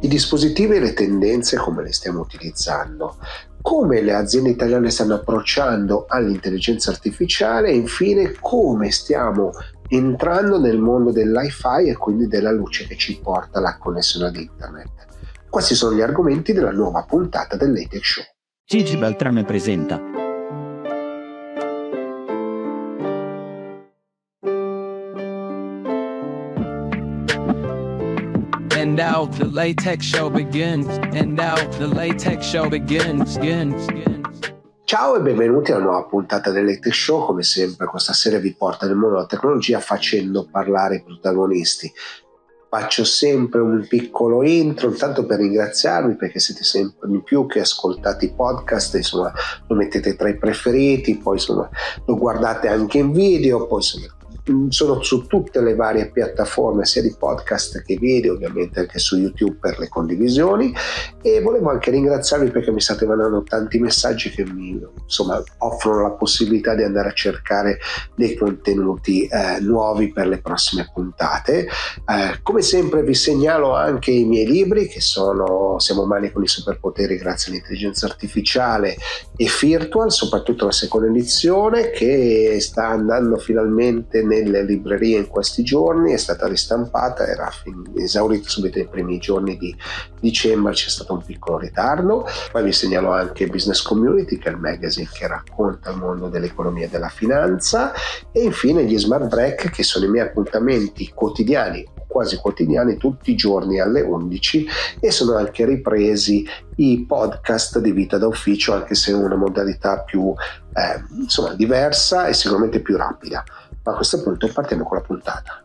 i dispositivi e le tendenze come le stiamo utilizzando, come le aziende italiane stanno approcciando all'intelligenza artificiale e infine come stiamo entrando nel mondo dell'hi-fi e quindi della luce che ci porta alla connessione ad internet. Questi sono gli argomenti della nuova puntata del Show. Gigi Beltrame presenta now the latex show begins. And now the latex show begins. begins. Ciao e benvenuti alla nuova puntata del Show. Come sempre, questa serie vi porta nel mondo della tecnologia facendo parlare i protagonisti. Faccio sempre un piccolo intro, intanto per ringraziarvi perché siete sempre di più che ascoltate i podcast, insomma lo mettete tra i preferiti, poi insomma lo guardate anche in video, poi insomma sono su tutte le varie piattaforme sia di podcast che video ovviamente anche su youtube per le condivisioni. E volevo anche ringraziarvi perché mi state mandando tanti messaggi che mi insomma offrono la possibilità di andare a cercare dei contenuti eh, nuovi per le prossime puntate. Eh, come sempre vi segnalo anche i miei libri che sono siamo umani con i superpoteri grazie all'intelligenza artificiale e virtual soprattutto la seconda edizione che sta andando finalmente nelle librerie in questi giorni, è stata ristampata, era esaurita subito nei primi giorni di dicembre, c'è stato un piccolo ritardo. Poi vi segnalo anche Business Community, che è il magazine che racconta il mondo dell'economia e della finanza, e infine gli Smart Break, che sono i miei appuntamenti quotidiani quasi quotidiani tutti i giorni alle 11 e sono anche ripresi i podcast di vita da ufficio anche se in una modalità più eh, insomma diversa e sicuramente più rapida ma a questo punto partiamo con la puntata.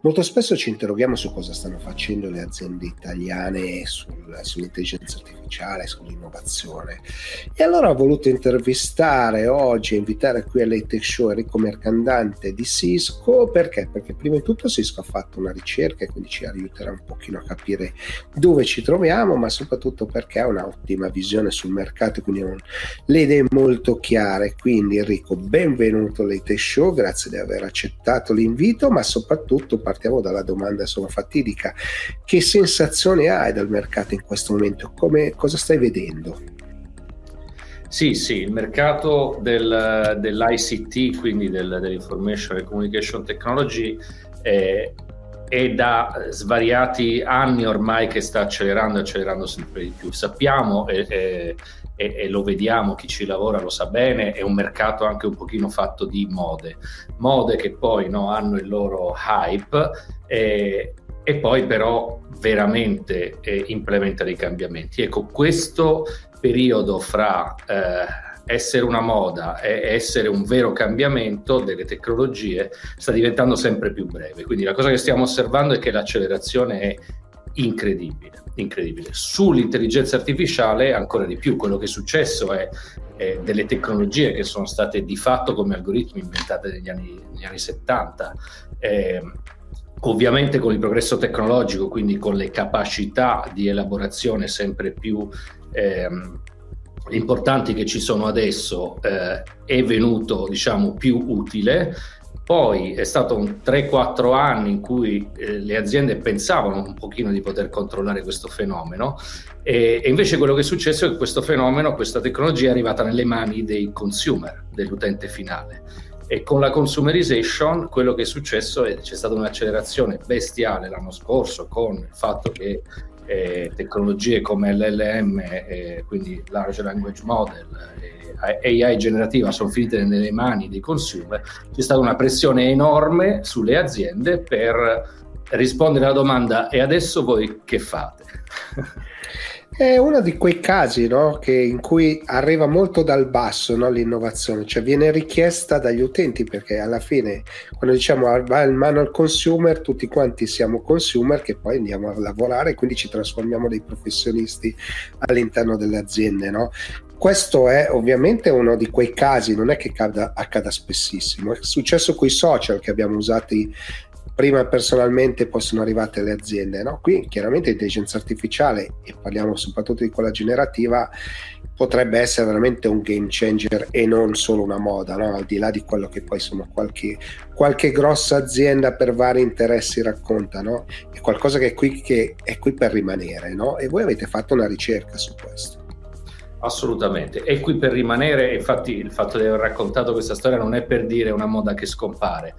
Molto spesso ci interroghiamo su cosa stanno facendo le aziende italiane sul, sull'intelligenza artificiale, sull'innovazione. E allora ho voluto intervistare oggi, invitare qui all'Etech Show Enrico Mercandante di Cisco, perché? Perché prima di tutto Cisco ha fatto una ricerca e quindi ci aiuterà un pochino a capire dove ci troviamo, ma soprattutto perché ha un'ottima visione sul mercato, quindi ha le idee molto chiare. Quindi Enrico, benvenuto all'Etech Show, grazie di aver accettato l'invito, ma soprattutto partiamo dalla domanda insomma, fatidica. Che sensazione hai dal mercato in questo momento? Come, cosa stai vedendo? Sì, sì, il mercato del, dell'ICT, quindi del, dell'Information and Communication Technology, è, è da svariati anni ormai che sta accelerando e accelerando sempre di più. Sappiamo e, e, e, lo vediamo, chi ci lavora lo sa bene, è un mercato anche un pochino fatto di mode, mode che poi no, hanno il loro hype e, e poi però veramente eh, implementa dei cambiamenti. Ecco, questo periodo fra eh, essere una moda e essere un vero cambiamento delle tecnologie sta diventando sempre più breve. Quindi la cosa che stiamo osservando è che l'accelerazione è incredibile, incredibile. Sull'intelligenza artificiale ancora di più, quello che è successo è, è delle tecnologie che sono state di fatto come algoritmi inventate negli anni, negli anni 70. Eh, ovviamente con il progresso tecnologico, quindi con le capacità di elaborazione sempre più ehm, importanti che ci sono adesso, eh, è venuto diciamo più utile poi è stato un 3-4 anni in cui eh, le aziende pensavano un pochino di poter controllare questo fenomeno e, e, invece quello che è successo è che questo fenomeno, questa tecnologia è arrivata nelle mani dei consumer, dell'utente finale. E con la consumerization quello che è successo è che c'è stata un'accelerazione bestiale l'anno scorso con il fatto che eh, tecnologie come l'LM, eh, quindi Large Language Model, eh, AI generativa sono finite nelle mani dei consumer, c'è stata una pressione enorme sulle aziende per rispondere alla domanda e adesso voi che fate? È uno di quei casi no, in cui arriva molto dal basso no, l'innovazione, cioè viene richiesta dagli utenti perché alla fine quando diciamo va in mano al consumer, tutti quanti siamo consumer che poi andiamo a lavorare e quindi ci trasformiamo dei professionisti all'interno delle aziende. No? Questo è ovviamente uno di quei casi, non è che accada, accada spessissimo, è successo con i social che abbiamo usati prima personalmente poi sono arrivate le aziende. No? Qui chiaramente l'intelligenza artificiale, e parliamo soprattutto di quella generativa, potrebbe essere veramente un game changer e non solo una moda, no? al di là di quello che poi insomma qualche, qualche grossa azienda per vari interessi racconta, no? è qualcosa che è qui, che è qui per rimanere no? e voi avete fatto una ricerca su questo. Assolutamente, è qui per rimanere, infatti il fatto di aver raccontato questa storia non è per dire una moda che scompare,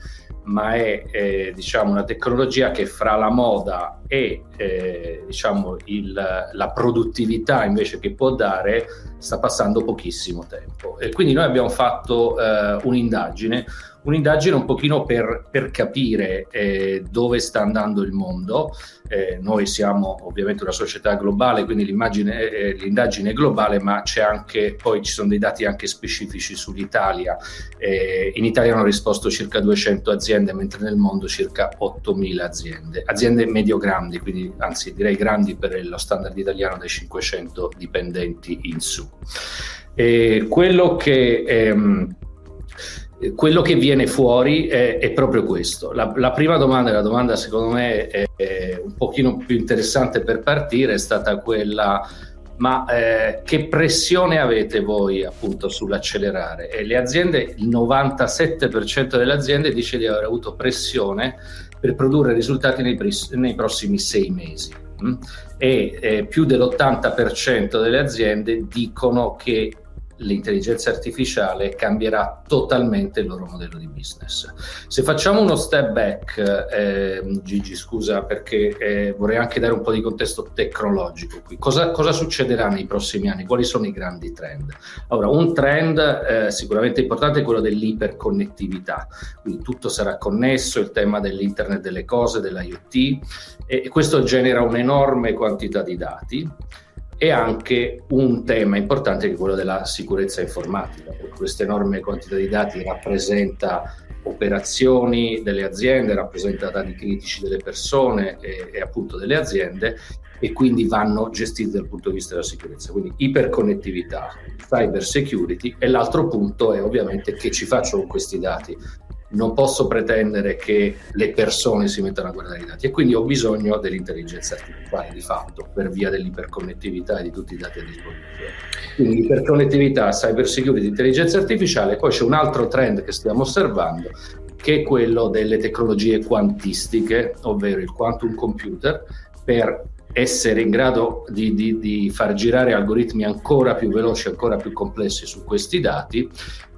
ma è eh, diciamo, una tecnologia che fra la moda e eh, diciamo, il, la produttività invece che può dare sta passando pochissimo tempo. E quindi noi abbiamo fatto eh, un'indagine un'indagine un pochino per, per capire eh, dove sta andando il mondo. Eh, noi siamo ovviamente una società globale, quindi eh, l'indagine è globale, ma c'è anche, poi ci sono dei dati anche specifici sull'Italia. Eh, in Italia hanno risposto circa 200 aziende, mentre nel mondo circa 8.000 aziende. Aziende medio-grandi, quindi anzi direi grandi per lo standard italiano dai 500 dipendenti in su. E quello che... Ehm, quello che viene fuori è, è proprio questo. La, la, prima domanda, la domanda secondo me è, è, un pochino più interessante per partire, è stata quella, ma eh, che pressione avete voi appunto sull'accelerare? E le aziende, il 97% delle aziende dice di aver avuto pressione per produrre risultati nei, nei prossimi sei mesi. Mm? E eh, più dell'80% delle aziende dicono che l'intelligenza artificiale cambierà totalmente il loro modello di business. Se facciamo uno step back, eh, Gigi, scusa perché eh, vorrei anche dare un po' di contesto tecnologico qui. Cosa, cosa, succederà nei prossimi anni? Quali sono i grandi trend? Allora, un trend eh, sicuramente importante è quello dell'iperconnettività, quindi tutto sarà connesso, il tema dell'internet delle cose, dell'IoT e questo genera un'enorme quantità di dati e anche un tema importante che è quello della sicurezza informatica. Questa enorme quantità di dati rappresenta operazioni delle aziende, rappresenta dati critici delle persone e, e, appunto delle aziende e quindi vanno gestiti dal punto di vista della sicurezza. Quindi iperconnettività, cyber security e l'altro punto è ovviamente che ci faccio con questi dati non posso pretendere che le persone si mettano a guardare i dati e quindi ho bisogno dell'intelligenza artificiale di fatto per via dell'iperconnettività e di tutti i dati a disposizione. Quindi iperconnettività, cyber security, intelligenza artificiale, poi c'è un altro trend che stiamo osservando che è quello delle tecnologie quantistiche, ovvero il quantum computer, per essere in grado di, di, di, far girare algoritmi ancora più veloci, ancora più complessi su questi dati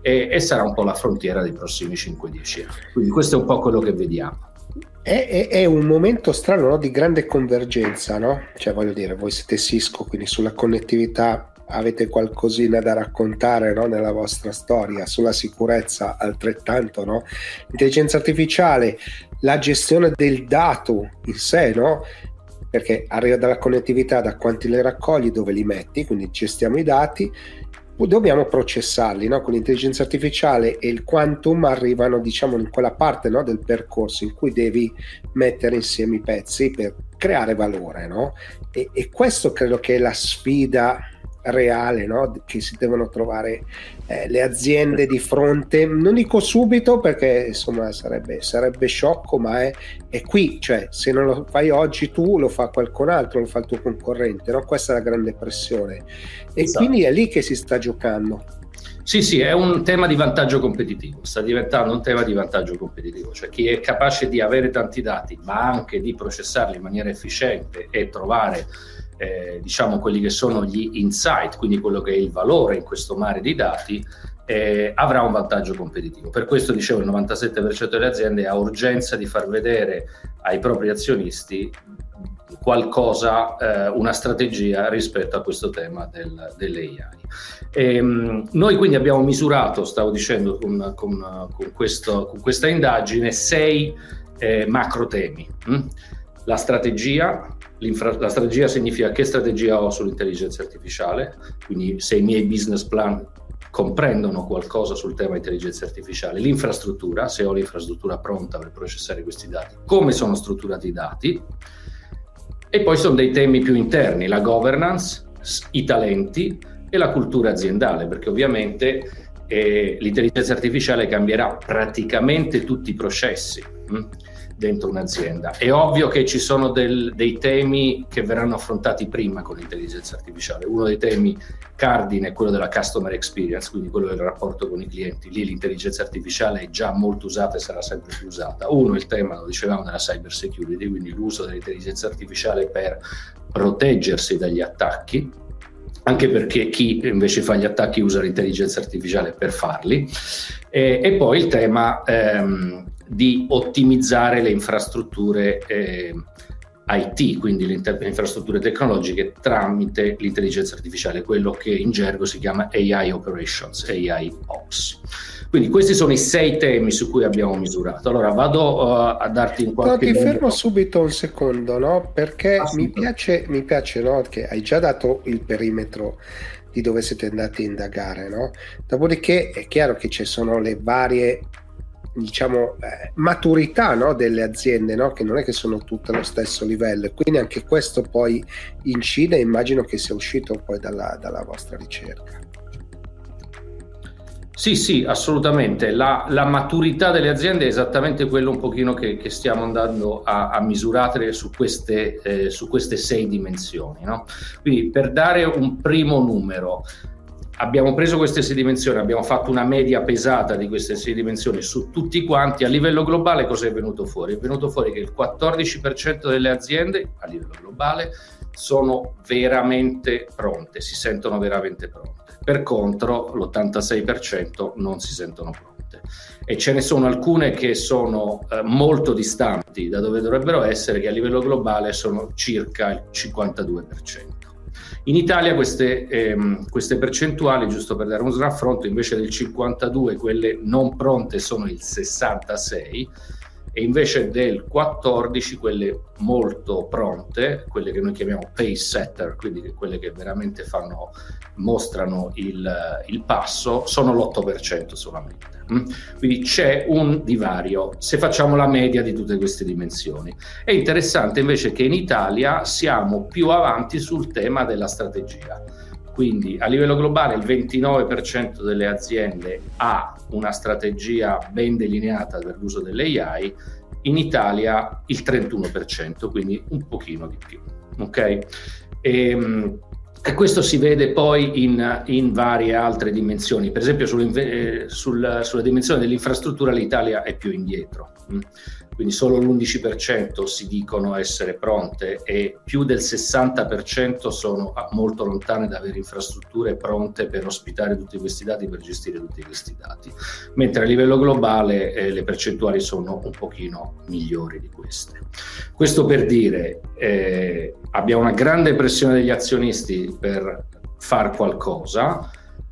e, e sarà un po' la frontiera dei prossimi 5-10 anni. Quindi questo è un po' quello che vediamo. È, è, è, un momento strano no? di grande convergenza, no? Cioè, voglio dire, voi siete Cisco, quindi sulla connettività avete qualcosina da raccontare no? nella vostra storia, sulla sicurezza altrettanto, no? Intelligenza artificiale, la gestione del dato in sé, no? Perché arriva dalla connettività, da quanti le raccogli, dove li metti, quindi gestiamo i dati dobbiamo processarli no? con l'intelligenza artificiale e il quantum arrivano diciamo in quella parte no? del percorso in cui devi mettere insieme i pezzi per creare valore no? e, e questo credo che è la sfida reale no? che si devono trovare eh, le aziende di fronte, non dico subito perché insomma sarebbe, sarebbe sciocco, ma è, è, qui, cioè se non lo fai oggi tu lo fa qualcun altro, lo fa il tuo concorrente, no? questa è la grande pressione e esatto. quindi è lì che si sta giocando. Sì, sì, è un tema di vantaggio competitivo, sta diventando un tema di vantaggio competitivo, cioè chi è capace di avere tanti dati, ma anche di processarli in maniera efficiente e trovare eh, diciamo quelli che sono gli insight, quindi quello che è il valore in questo mare di dati, eh, avrà un vantaggio competitivo. Per questo dicevo il 97% delle aziende ha urgenza di far vedere ai propri azionisti qualcosa, eh, una strategia rispetto a questo tema del, dell'AI. E, ehm, noi quindi abbiamo misurato, stavo dicendo con, con, con, questo, con questa indagine, sei eh, macro temi. Hm? La strategia, la strategia significa che strategia ho sull'intelligenza artificiale, quindi se i miei business plan comprendono qualcosa sul tema intelligenza artificiale, l'infrastruttura, se ho l'infrastruttura pronta per processare questi dati, come sono strutturati i dati, e poi sono dei temi più interni, la governance, i talenti e la cultura aziendale, perché ovviamente eh, l'intelligenza artificiale cambierà praticamente tutti i processi. Hm? Dentro un'azienda. È ovvio che ci sono del, dei temi che verranno affrontati prima con l'intelligenza artificiale. Uno dei temi cardine è quello della customer experience, quindi quello del rapporto con i clienti. Lì l'intelligenza artificiale è già molto usata e sarà sempre più usata. Uno è il tema, lo dicevamo, della cyber security, quindi l'uso dell'intelligenza artificiale per proteggersi dagli attacchi, anche perché chi invece fa gli attacchi usa l'intelligenza artificiale per farli. E, e poi il tema ehm, di ottimizzare le infrastrutture eh, IT, quindi le, le infrastrutture tecnologiche tramite l'intelligenza artificiale, quello che in gergo si chiama AI Operations, AI Ops. Quindi questi sono i sei temi su cui abbiamo misurato. Allora vado uh, a darti in qualche. No, ti fermo subito un secondo, no? Perché mi piace, mi piace no? che hai già dato il perimetro di dove siete andati a indagare, no? Dopodiché è chiaro che ci sono le varie diciamo, eh, maturità no, delle aziende, no? che non è che sono tutte allo stesso livello. Quindi anche questo poi incide, immagino che sia uscito poi dalla, dalla vostra ricerca. Sì, sì, assolutamente. La, la, maturità delle aziende è esattamente quello un pochino che, che stiamo andando a, a misurare su queste, eh, su queste sei dimensioni. No? Quindi per dare un primo numero, abbiamo preso queste sei dimensioni, abbiamo fatto una media pesata di queste sei dimensioni su tutti quanti, a livello globale cosa è venuto fuori? È venuto fuori che il 14% delle aziende a livello globale sono veramente pronte, si sentono veramente pronte. Per contro l'86% non si sentono pronte. E ce ne sono alcune che sono eh, molto distanti da dove dovrebbero essere, che a livello globale sono circa il 52%. In Italia queste, ehm, queste, percentuali, giusto per dare un raffronto, invece del 52, quelle non pronte sono il 66 e invece del 14 quelle molto pronte, quelle che noi chiamiamo pace setter, quindi quelle che veramente fanno, mostrano il, il passo, sono l'8% solamente. Mm? Quindi c'è un divario se facciamo la media di tutte queste dimensioni. È interessante invece che in Italia siamo più avanti sul tema della strategia. Quindi a livello globale il 29% delle aziende ha una strategia ben delineata per l'uso dell'AI, in Italia il 31%, quindi un pochino di più. Okay? E, ehm, e questo si vede poi in, in varie altre dimensioni, per esempio eh, sul, sulla dimensione dell'infrastruttura l'Italia è più indietro. Mm quindi solo l'11% si dicono essere pronte e più del 60% sono molto lontane da avere infrastrutture pronte per ospitare tutti questi dati, per gestire tutti questi dati, mentre a livello globale eh, le percentuali sono un pochino migliori di queste. Questo per dire, eh, abbiamo una grande pressione degli azionisti per far qualcosa,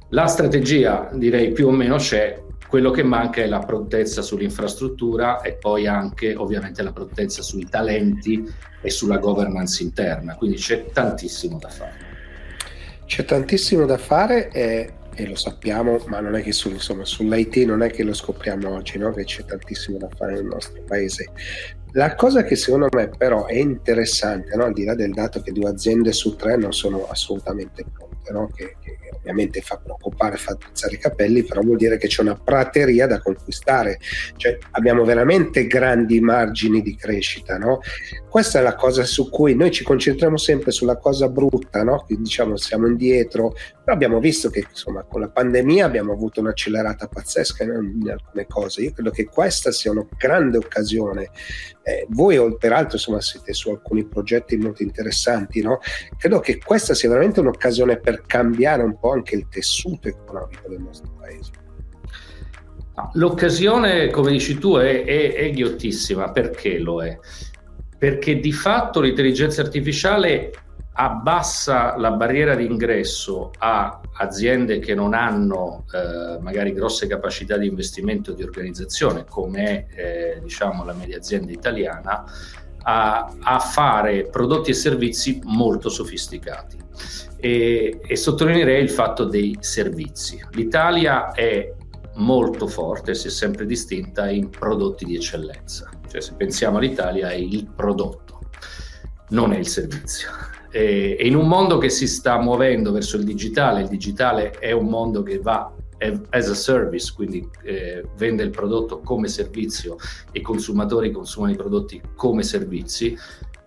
la strategia direi più o meno c'è, quello che manca è la prontezza sull'infrastruttura e poi anche ovviamente la prontezza sui talenti e sulla governance interna, quindi c'è tantissimo da fare. C'è tantissimo da fare e, e lo sappiamo, ma non è che su, insomma, sull'IT non è che lo scopriamo oggi, no? che c'è tantissimo da fare nel nostro paese. La cosa che secondo me però è interessante, no? al di là del dato che due aziende su tre non sono assolutamente pronte, no? che, che ovviamente fa preoccupare, fa alzare i capelli, però vuol dire che c'è una prateria da conquistare, cioè abbiamo veramente grandi margini di crescita, no? Questa è la cosa su cui noi ci concentriamo sempre sulla cosa brutta, no? Che diciamo siamo indietro, però abbiamo visto che insomma con la pandemia abbiamo avuto un'accelerata pazzesca in, in alcune cose. Io credo che questa sia una grande occasione. Eh, voi peraltro insomma siete su alcuni progetti molto interessanti, no? Credo che questa sia veramente un'occasione per cambiare un po' anche il tessuto economico del nostro paese. L'occasione, come dici tu, è, è, è ghiottissima. Perché lo è? Perché di fatto l'intelligenza artificiale abbassa la barriera di ingresso a aziende che non hanno eh, magari grosse capacità di investimento di organizzazione come eh, diciamo la media azienda italiana a, a, fare prodotti e servizi molto sofisticati. E, e sottolineerei il fatto dei servizi. l'Italia è molto forte si è sempre distinta in prodotti di eccellenza. Cioè se pensiamo all'Italia è il prodotto non è il servizio e, in un mondo che si sta muovendo verso il digitale, il digitale è un mondo che va as a service, quindi eh, vende il prodotto come servizio e i consumatori consumano i prodotti come servizi,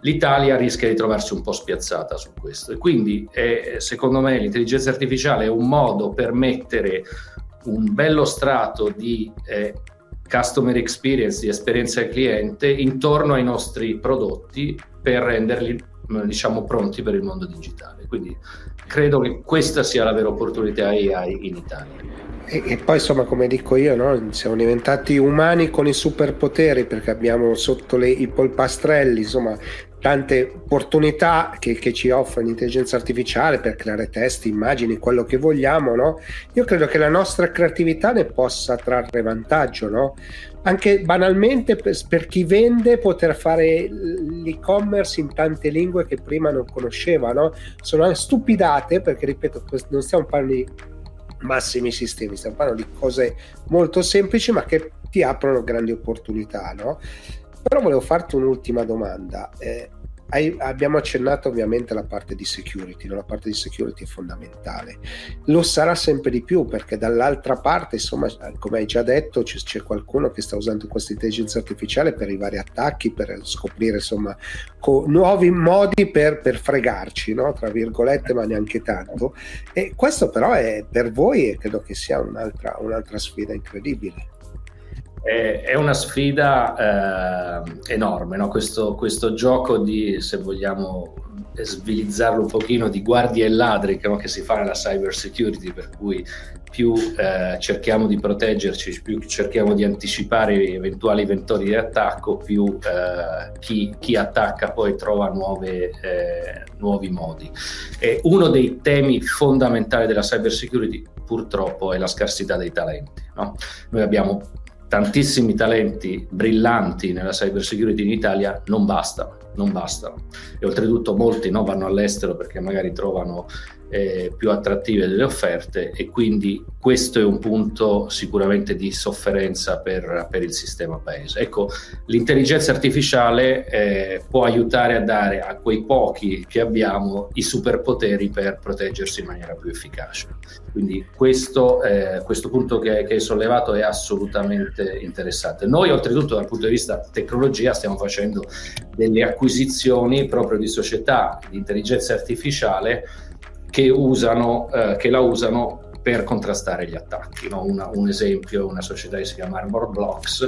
l'Italia rischia di trovarsi un po' spiazzata su questo. E quindi, eh, secondo me, l'intelligenza artificiale è un modo per mettere un bello strato di eh, customer experience, di esperienza del cliente intorno ai nostri prodotti per renderli diciamo pronti per il mondo digitale. Quindi credo che questa sia la vera opportunità AI in Italia. E, e, poi insomma come dico io no? siamo diventati umani con i superpoteri perché abbiamo sotto le, i polpastrelli insomma tante opportunità che, che, ci offre l'intelligenza artificiale per creare testi, immagini, quello che vogliamo, no? Io credo che la nostra creatività ne possa trarre vantaggio, no? Anche banalmente per, per, chi vende poter fare l'e-commerce in tante lingue che prima non conosceva, no? Sono stupidate perché, ripeto, non stiamo parlando di massimi sistemi, stiamo parlando di cose molto semplici ma che ti aprono grandi opportunità, no? Però volevo farti un'ultima domanda. Eh, hai, abbiamo accennato ovviamente alla parte di security, no? la parte di security è fondamentale. Lo sarà sempre di più perché dall'altra parte, insomma, come hai già detto, c'è, c'è qualcuno che sta usando questa intelligenza artificiale per i vari attacchi, per scoprire insomma co- nuovi modi per, per fregarci, no? tra virgolette, ma neanche tanto. E questo però è per voi e credo che sia un'altra, un'altra sfida incredibile è, una sfida eh, enorme, no? questo, questo, gioco di, se vogliamo svilizzarlo un pochino, di guardie e ladri no? che si fa nella cyber security, per cui più eh, cerchiamo di proteggerci, più cerchiamo di anticipare eventuali ventori di attacco, più eh, chi, chi, attacca poi trova nuove, eh, nuovi modi. E uno dei temi fondamentali della cyber security purtroppo è la scarsità dei talenti. No? Noi abbiamo tantissimi talenti brillanti nella cyber security in Italia non bastano, non bastano. E oltretutto molti no, vanno all'estero perché magari trovano eh, più attrattive delle offerte e quindi questo è un punto sicuramente di sofferenza per, per il sistema paese. Ecco, l'intelligenza artificiale eh, può aiutare a dare a quei pochi che abbiamo i superpoteri per proteggersi in maniera più efficace. Quindi questo, eh, questo punto che, che hai sollevato è assolutamente interessante. Noi oltretutto dal punto di vista tecnologia stiamo facendo delle acquisizioni proprio di società di intelligenza artificiale che, usano, eh, che la usano per contrastare gli attacchi. No? Una, un esempio, una società che si chiama Armor Blocks,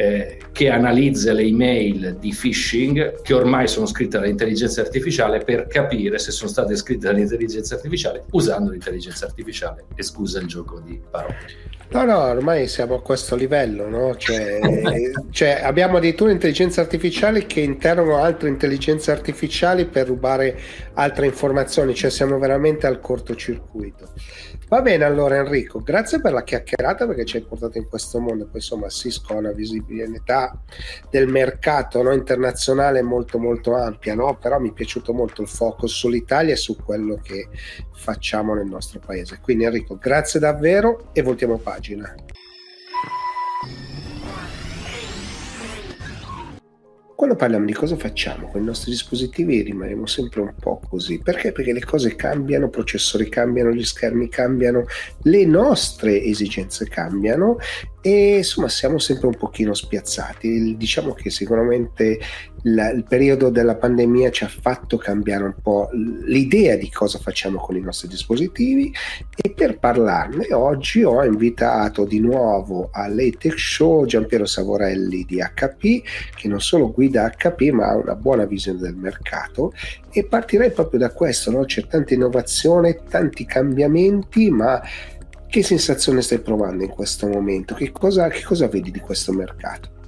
eh, che analizza le email di phishing che ormai sono scritte dall'intelligenza artificiale per capire se sono state scritte dall'intelligenza artificiale usando l'intelligenza artificiale. E scusa il gioco di parole. No, no, ormai siamo a questo livello, no? Cioè, cioè, abbiamo addirittura intelligenze artificiali che interrogano altre intelligenze artificiali per rubare altre informazioni, cioè siamo veramente al cortocircuito. Va bene allora Enrico, grazie per la chiacchierata perché ci hai portato in questo mondo, poi insomma Cisco ha una visibilità del mercato no, internazionale molto molto ampia, no? però mi è piaciuto molto il focus sull'Italia e su quello che facciamo nel nostro paese. Quindi Enrico, grazie davvero e voltiamo pagina. quando parliamo di cosa facciamo con i nostri dispositivi rimaniamo sempre un po' così. Perché? Perché le cose cambiano, i processori cambiano, gli schermi cambiano, le nostre esigenze cambiano e insomma siamo sempre un pochino spiazzati. Diciamo che sicuramente la, il periodo della pandemia ci ha fatto cambiare un po' l'idea di cosa facciamo con i nostri dispositivi e per parlarne oggi ho invitato di nuovo all'ATEC Show Giampiero Savorelli di HP che non solo guida HP ma ha una buona visione del mercato e partirei proprio da questo, no? c'è tanta innovazione, tanti cambiamenti ma che sensazione stai provando in questo momento? Che cosa, che cosa vedi di questo mercato?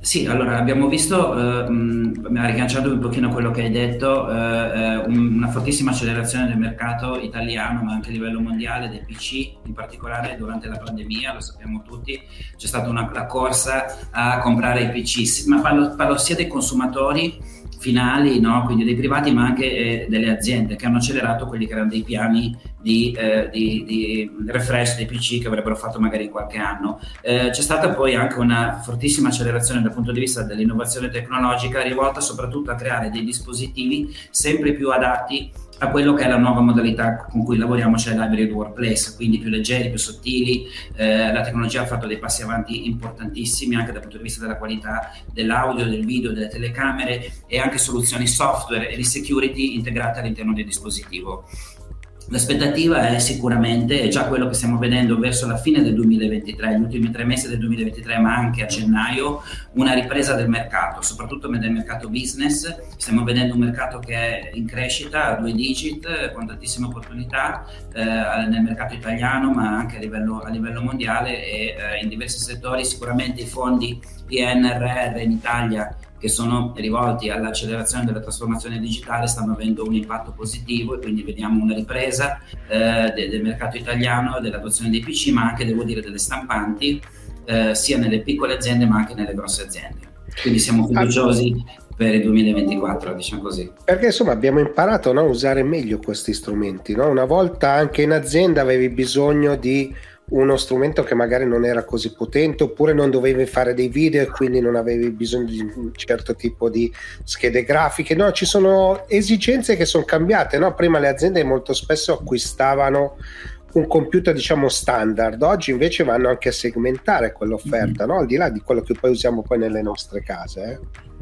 Sì, allora abbiamo visto, eh, rilanciando un pochino quello che hai detto, eh, eh una fortissima accelerazione del mercato italiano, ma anche a livello mondiale, dei PC, in particolare durante la pandemia, lo sappiamo tutti, c'è stata una, corsa a comprare i PC, ma parlo, parlo sia dei consumatori finali, no? quindi dei privati, ma anche eh, delle aziende che hanno accelerato quelli che erano dei piani di, eh, di, di, refresh dei PC che avrebbero fatto magari in qualche anno. Eh, c'è stata poi anche una fortissima accelerazione dal punto di vista dell'innovazione tecnologica rivolta soprattutto a creare dei dispositivi sempre più adatti a quello che è la nuova modalità con cui lavoriamo, cioè l'hybrid workplace, quindi più leggeri, più sottili. Eh, la tecnologia ha fatto dei passi avanti importantissimi anche dal punto di vista della qualità dell'audio, del video, delle telecamere e anche soluzioni software e di security integrate all'interno del dispositivo. L'aspettativa è sicuramente, già quello che stiamo vedendo verso la fine del 2023, gli ultimi tre mesi del 2023, ma anche a gennaio, una ripresa del mercato, soprattutto nel mercato business. Stiamo vedendo un mercato che è in crescita a due digit, con tantissime opportunità eh, nel mercato italiano, ma anche a livello, a livello mondiale e eh, in diversi settori. Sicuramente i fondi PNRR in Italia che sono rivolti all'accelerazione della trasformazione digitale stanno avendo un impatto positivo e quindi vediamo una ripresa eh, de- del mercato italiano, dell'adozione dei PC, ma anche devo dire delle stampanti, eh, sia nelle piccole aziende ma anche nelle grosse aziende. Quindi siamo fiduciosi per il 2024, diciamo così. Perché insomma abbiamo imparato no, a usare meglio questi strumenti. No? Una volta anche in azienda avevi bisogno di uno strumento che magari non era così potente oppure non dovevi fare dei video e quindi non avevi bisogno di un certo tipo di schede grafiche. No, ci sono esigenze che sono cambiate. No? Prima le aziende molto spesso acquistavano un computer diciamo standard, oggi invece vanno anche a segmentare quell'offerta, mm-hmm. no? al di là di quello che poi usiamo poi nelle nostre case. Eh?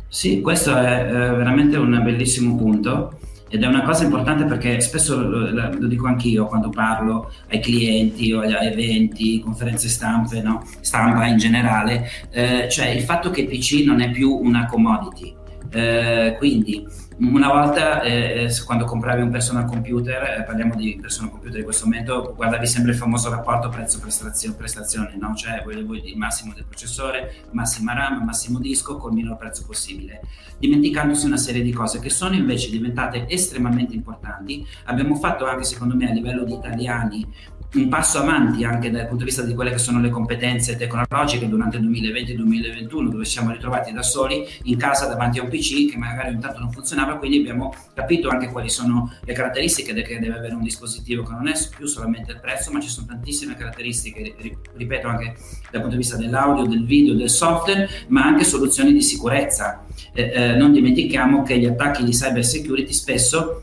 Sì, questo è eh, veramente un bellissimo punto ed è una cosa importante perché spesso lo, lo dico anch'io quando parlo ai clienti o agli eventi, conferenze stampe, no? stampa in generale, eh, cioè il fatto che il PC non è più una commodity. Eh, quindi una volta eh, eh, quando compravi un personal computer, eh, parliamo di personal computer in questo momento, guardavi sempre il famoso rapporto prezzo-prestazione, no? cioè volevo il massimo del processore, massima RAM, massimo disco col minor prezzo possibile, dimenticandosi una serie di cose che sono invece diventate estremamente importanti. Abbiamo fatto anche secondo me a livello di italiani un passo avanti anche dal punto di vista di quelle che sono le competenze tecnologiche durante il 2020-2021 dove siamo ritrovati da soli in casa davanti a un PC che magari ogni tanto non funzionava quindi abbiamo capito anche quali sono le caratteristiche che deve avere un dispositivo che non è più solamente il prezzo ma ci sono tantissime caratteristiche ripeto anche dal punto di vista dell'audio, del video, del software ma anche soluzioni di sicurezza. Eh, eh, non dimentichiamo che gli attacchi di cyber security spesso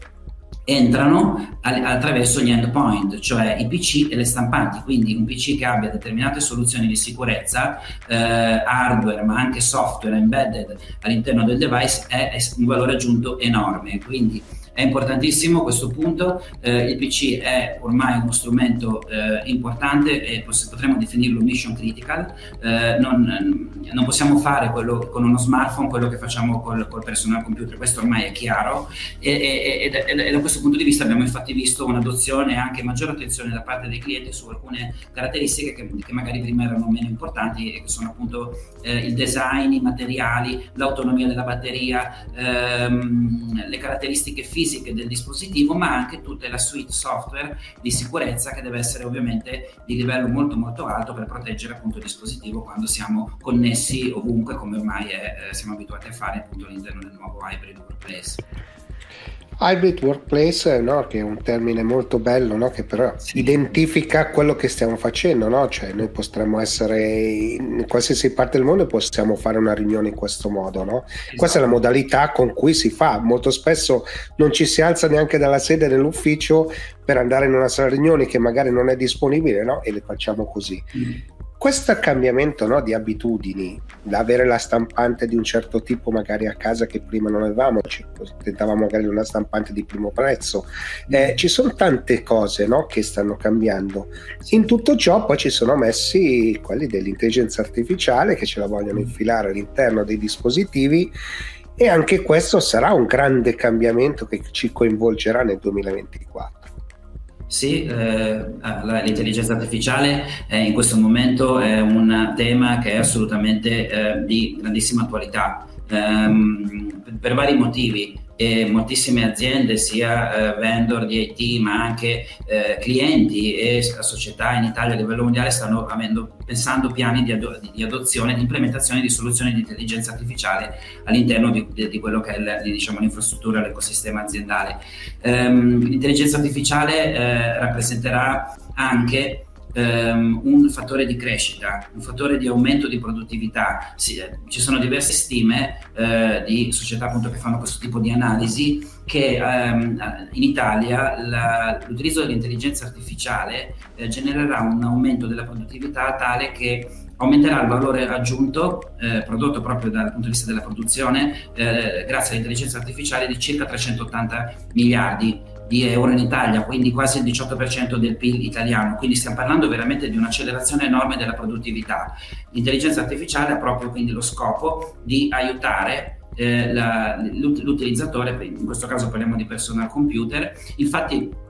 entrano attraverso gli endpoint, cioè i PC e le stampanti, quindi un PC che abbia determinate soluzioni di sicurezza, eh, hardware ma anche software embedded all'interno del device è, è un valore aggiunto enorme, quindi è importantissimo questo punto, eh, il PC è ormai uno strumento eh, importante e potremmo definirlo mission critical, eh, non, non, possiamo fare quello, con uno smartphone quello che facciamo col, col personal computer, questo ormai è chiaro. E, e, e, e, da questo punto di vista abbiamo infatti visto un'adozione e anche maggiore attenzione da parte dei clienti su alcune caratteristiche che, che magari prima erano meno importanti e che sono appunto eh, il design, i materiali, l'autonomia della batteria, ehm, le caratteristiche fisiche fisiche del dispositivo, ma anche tutta la suite software di sicurezza che deve essere ovviamente di livello molto molto alto per proteggere appunto il dispositivo quando siamo connessi ovunque, come ormai è, eh, siamo abituati a fare appunto all'interno del nuovo hybrid workplace. Hybrid workplace, no? che è un termine molto bello, no? che però sì. identifica quello che stiamo facendo, no? cioè noi potremmo essere in qualsiasi parte del mondo e possiamo fare una riunione in questo modo. Esatto. Questa è la modalità con cui si fa. Molto spesso non ci si alza neanche dalla sede dell'ufficio per andare in una sala riunioni che magari non è disponibile e le facciamo così. Mm questo cambiamento no, di abitudini, avere la stampante di un certo tipo magari a casa che prima non avevamo, ci tentavamo magari una stampante di primo prezzo, eh, ci sono tante cose no, che stanno cambiando. In tutto ciò poi ci sono messi quelli dell'intelligenza artificiale che ce la vogliono infilare all'interno dei dispositivi e anche questo sarà un grande cambiamento che ci coinvolgerà nel 2024. Sì, eh, l'intelligenza artificiale eh, in questo momento è un tema che è assolutamente eh, di grandissima attualità ehm, per vari motivi e moltissime aziende, sia eh, vendor di IT ma anche eh, clienti e società in Italia a livello mondiale stanno avendo, pensando piani di, ado- di adozione e di implementazione di soluzioni di intelligenza artificiale all'interno di, di, di quello che è l- diciamo, l'infrastruttura, l'ecosistema aziendale. Um, l'intelligenza artificiale eh, rappresenterà anche ehm, un fattore di crescita, un fattore di aumento di produttività. Sì, eh, ci sono diverse stime eh, di società appunto che fanno questo tipo di analisi che ehm, in Italia la, l'utilizzo dell'intelligenza artificiale eh, genererà un aumento della produttività tale che aumenterà il valore aggiunto eh, prodotto proprio dal punto di vista della produzione eh, grazie all'intelligenza artificiale di circa 380 miliardi di euro in Italia, quindi quasi il 18% del PIL italiano, quindi stiamo parlando veramente di un'accelerazione enorme della produttività. L'intelligenza artificiale ha proprio quindi lo scopo di aiutare eh, la, l'utilizzatore, in questo caso parliamo di personal computer, infatti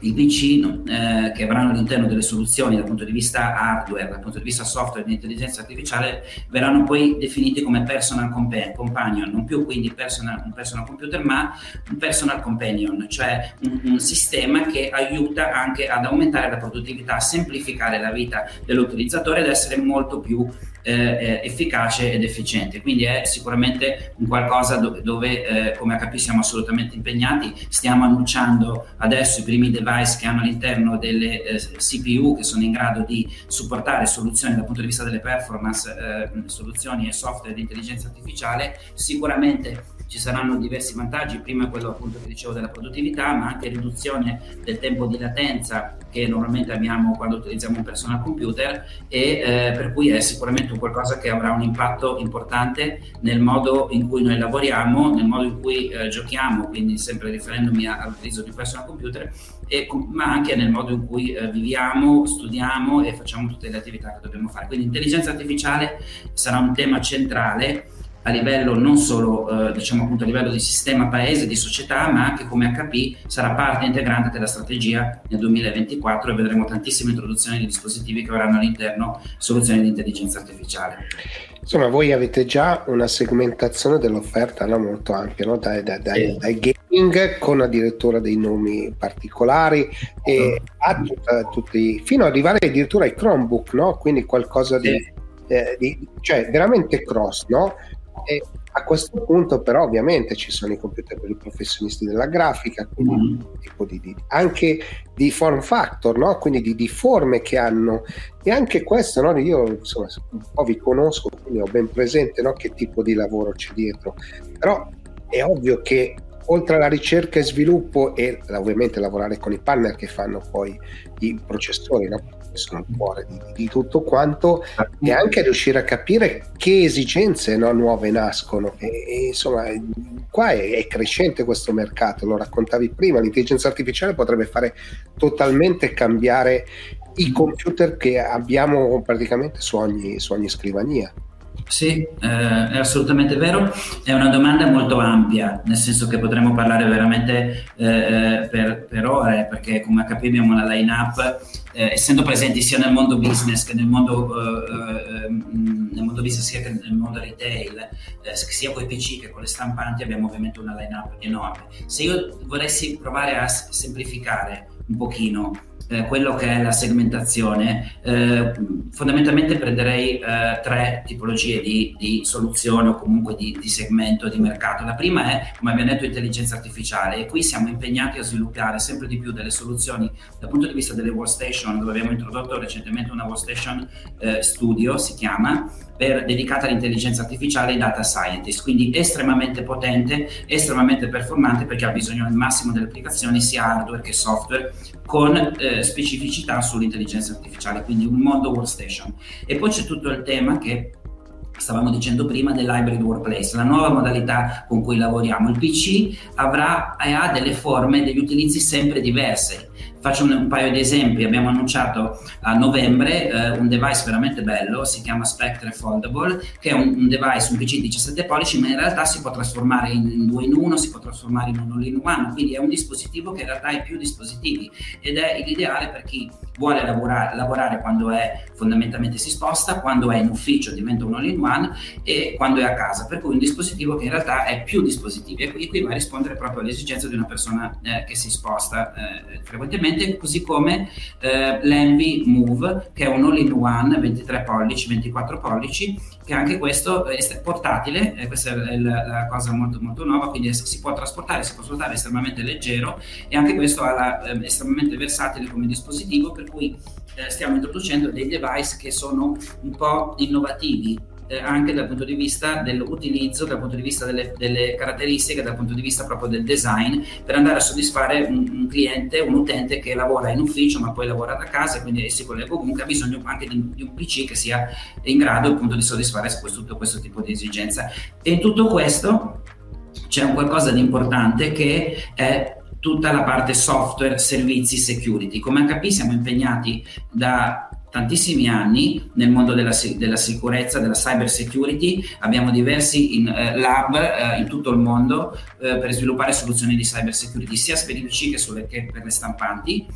i PC eh, che avranno all'interno delle soluzioni dal punto di vista hardware, dal punto di vista software di intelligenza artificiale, verranno poi definiti come personal companion, non più quindi personal, un personal computer, ma un personal companion, cioè un, un sistema che aiuta anche ad aumentare la produttività, a semplificare la vita dell'utilizzatore ed essere molto più eh, eh, efficace ed efficiente. Quindi è sicuramente un qualcosa dove, dove eh, come HP siamo assolutamente impegnati. Stiamo annunciando adesso i primi device che hanno all'interno delle eh, CPU che sono in grado di supportare soluzioni dal punto di vista delle performance, eh, soluzioni e software di intelligenza artificiale. Sicuramente ci saranno diversi vantaggi, prima quello appunto che dicevo della produttività, ma anche riduzione del tempo di latenza che normalmente abbiamo quando utilizziamo un personal computer e eh, per cui è sicuramente un qualcosa che avrà un impatto importante nel modo in cui noi lavoriamo, nel modo in cui eh, giochiamo, quindi sempre riferendomi all'utilizzo di un personal computer, e, ma anche nel modo in cui eh, viviamo, studiamo e facciamo tutte le attività che dobbiamo fare. Quindi l'intelligenza artificiale sarà un tema centrale a livello non solo eh, diciamo appunto a livello di sistema paese, di società, ma anche come HP sarà parte integrante della strategia nel 2024 e vedremo tantissime introduzioni di dispositivi che avranno all'interno soluzioni di intelligenza artificiale. Insomma, voi avete già una segmentazione dell'offerta no? molto ampia, no? dai, dai, dai, dai, gaming con addirittura dei nomi particolari e a tutta, tutti, fino ad arrivare addirittura ai Chromebook, no? quindi qualcosa di, eh, di, cioè veramente cross, no? E a questo punto però ovviamente ci sono i computer per i professionisti della grafica, quindi mm. tipo di, di, anche di form factor, no? quindi di, di, forme che hanno e anche questo no? io insomma, un po' vi conosco, quindi ho ben presente no? che tipo di lavoro c'è dietro, però è ovvio che oltre alla ricerca e sviluppo e ovviamente lavorare con i partner che fanno poi i processori, no? Sono il cuore di, di, tutto quanto, e anche riuscire a capire che esigenze no, nuove nascono. E, e insomma, qua è, è, crescente questo mercato, lo raccontavi prima, l'intelligenza artificiale potrebbe fare totalmente cambiare i computer che abbiamo praticamente su ogni, su ogni scrivania. Sì, eh, è assolutamente vero. È una domanda molto ampia, nel senso che potremmo parlare veramente eh, eh per, per, ore, perché come HP abbiamo una line-up, eh, essendo presenti sia nel mondo business che nel mondo, eh, ehm, nel mondo business sia che nel mondo retail, eh, sia con i PC che con le stampanti, abbiamo ovviamente una line-up enorme. Se io volessi provare a semplificare un pochino eh, quello che è la segmentazione, eh, fondamentalmente prenderei eh, tre tipologie di, di, soluzione o comunque di, di, segmento di mercato. La prima è, come abbiamo detto, intelligenza artificiale e qui siamo impegnati a sviluppare sempre di più delle soluzioni dal punto di vista delle workstation, dove abbiamo introdotto recentemente una workstation eh, studio, si chiama, per, dedicata all'intelligenza artificiale e data scientist, quindi estremamente potente, estremamente performante perché ha bisogno al massimo delle applicazioni sia hardware che software con eh, specificità sull'intelligenza artificiale, quindi un mondo workstation. E poi c'è tutto il tema che stavamo dicendo prima dell'hybrid workplace, la nuova modalità con cui lavoriamo. Il PC avrà e ha delle forme, degli utilizzi sempre diverse. Faccio un, un, paio di esempi, abbiamo annunciato a novembre eh, un device veramente bello, si chiama Spectre Foldable, che è un, un, device, un PC di 17 pollici, ma in realtà si può trasformare in, in 2 in 1, si può trasformare in un all-in-one, quindi è un dispositivo che in realtà ha più dispositivi ed è l'ideale per chi vuole lavorare, lavorare quando è fondamentalmente si sposta, quando è in ufficio diventa un all-in-one e quando è a casa, per cui un dispositivo che in realtà è più dispositivi. E qui, qui va a rispondere proprio alle esigenze di una persona eh, che si sposta eh, frequentemente costantemente, così come eh, l'Envy Move, che è un all-in-one 23 pollici, 24 pollici, che anche questo è portatile, e questa è la, la, cosa molto, molto nuova, quindi si può trasportare, si può trasportare estremamente leggero e anche questo è eh, estremamente versatile come dispositivo, per cui eh, stiamo introducendo dei device che sono un po' innovativi eh, anche dal punto di vista dell'utilizzo, dal punto di vista delle, delle, caratteristiche, dal punto di vista proprio del design, per andare a soddisfare un, un, cliente, un utente che lavora in ufficio ma poi lavora da casa e quindi si collega comunque ha bisogno anche di, di, un PC che sia in grado appunto di soddisfare questo, tutto questo tipo di esigenza. E in tutto questo c'è un qualcosa di importante che è tutta la parte software, servizi, security. Come HP siamo impegnati da tantissimi anni nel mondo della, della, sicurezza, della cyber security, abbiamo diversi in, eh, lab eh, in tutto il mondo eh, per sviluppare soluzioni di cyber security sia per i PC che, sulle, che per le stampanti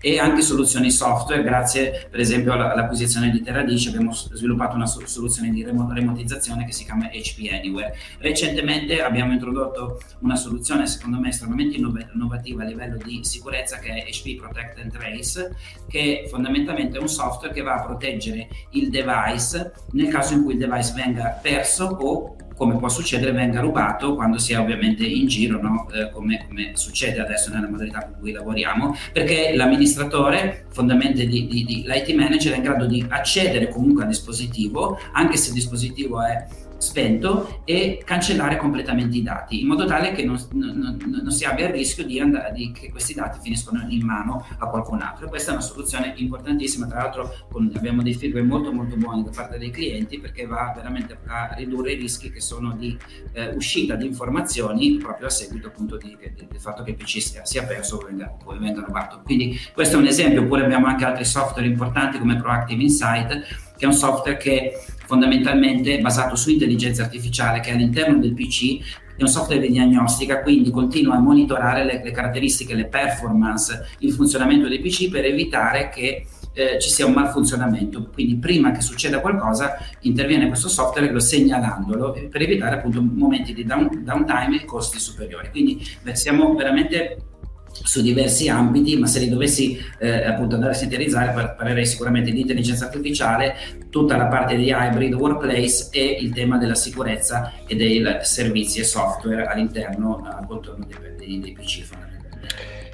e anche soluzioni software, grazie per esempio all'acquisizione di Terradici abbiamo sviluppato una soluzione di remotizzazione che si chiama HP Anywhere. Recentemente abbiamo introdotto una soluzione secondo me estremamente innovativa a livello di sicurezza che è HP Protect and Trace, che fondamentalmente è un software che va a proteggere il device nel caso in cui il device venga perso o come può succedere, venga rubato quando si è ovviamente in giro, no? eh, come, come, succede adesso nella modalità con cui lavoriamo, perché l'amministratore, fondamentalmente di, di, di, l'IT manager, è in grado di accedere comunque al dispositivo, anche se il dispositivo è spento e cancellare completamente i dati in modo tale che non, non, non si abbia il rischio di, andare, di, che questi dati finiscono in mano a qualcun altro. Questa è una soluzione importantissima, tra l'altro con, abbiamo dei feedback molto molto buoni da parte dei clienti perché va veramente a ridurre i rischi che sono di eh, uscita di informazioni proprio a seguito appunto di, di, del fatto che il PC sia, sia perso o venga rubato. Quindi questo è un esempio, oppure abbiamo anche altri software importanti come Proactive Insight che è un software che fondamentalmente basato su intelligenza artificiale che all'interno del PC è un software di diagnostica, quindi continua a monitorare le, le caratteristiche, le performance, il funzionamento dei PC per evitare che eh, ci sia un malfunzionamento. Quindi prima che succeda qualcosa interviene questo software segnalandolo per evitare appunto momenti di down, downtime e costi superiori. Quindi beh, siamo veramente su diversi ambiti, ma se li dovessi eh, appunto andare a sintetizzare parlerei sicuramente di intelligenza artificiale, tutta la parte di hybrid workplace e il tema della sicurezza e dei servizi e software all'interno appunto dei, dei, dei PC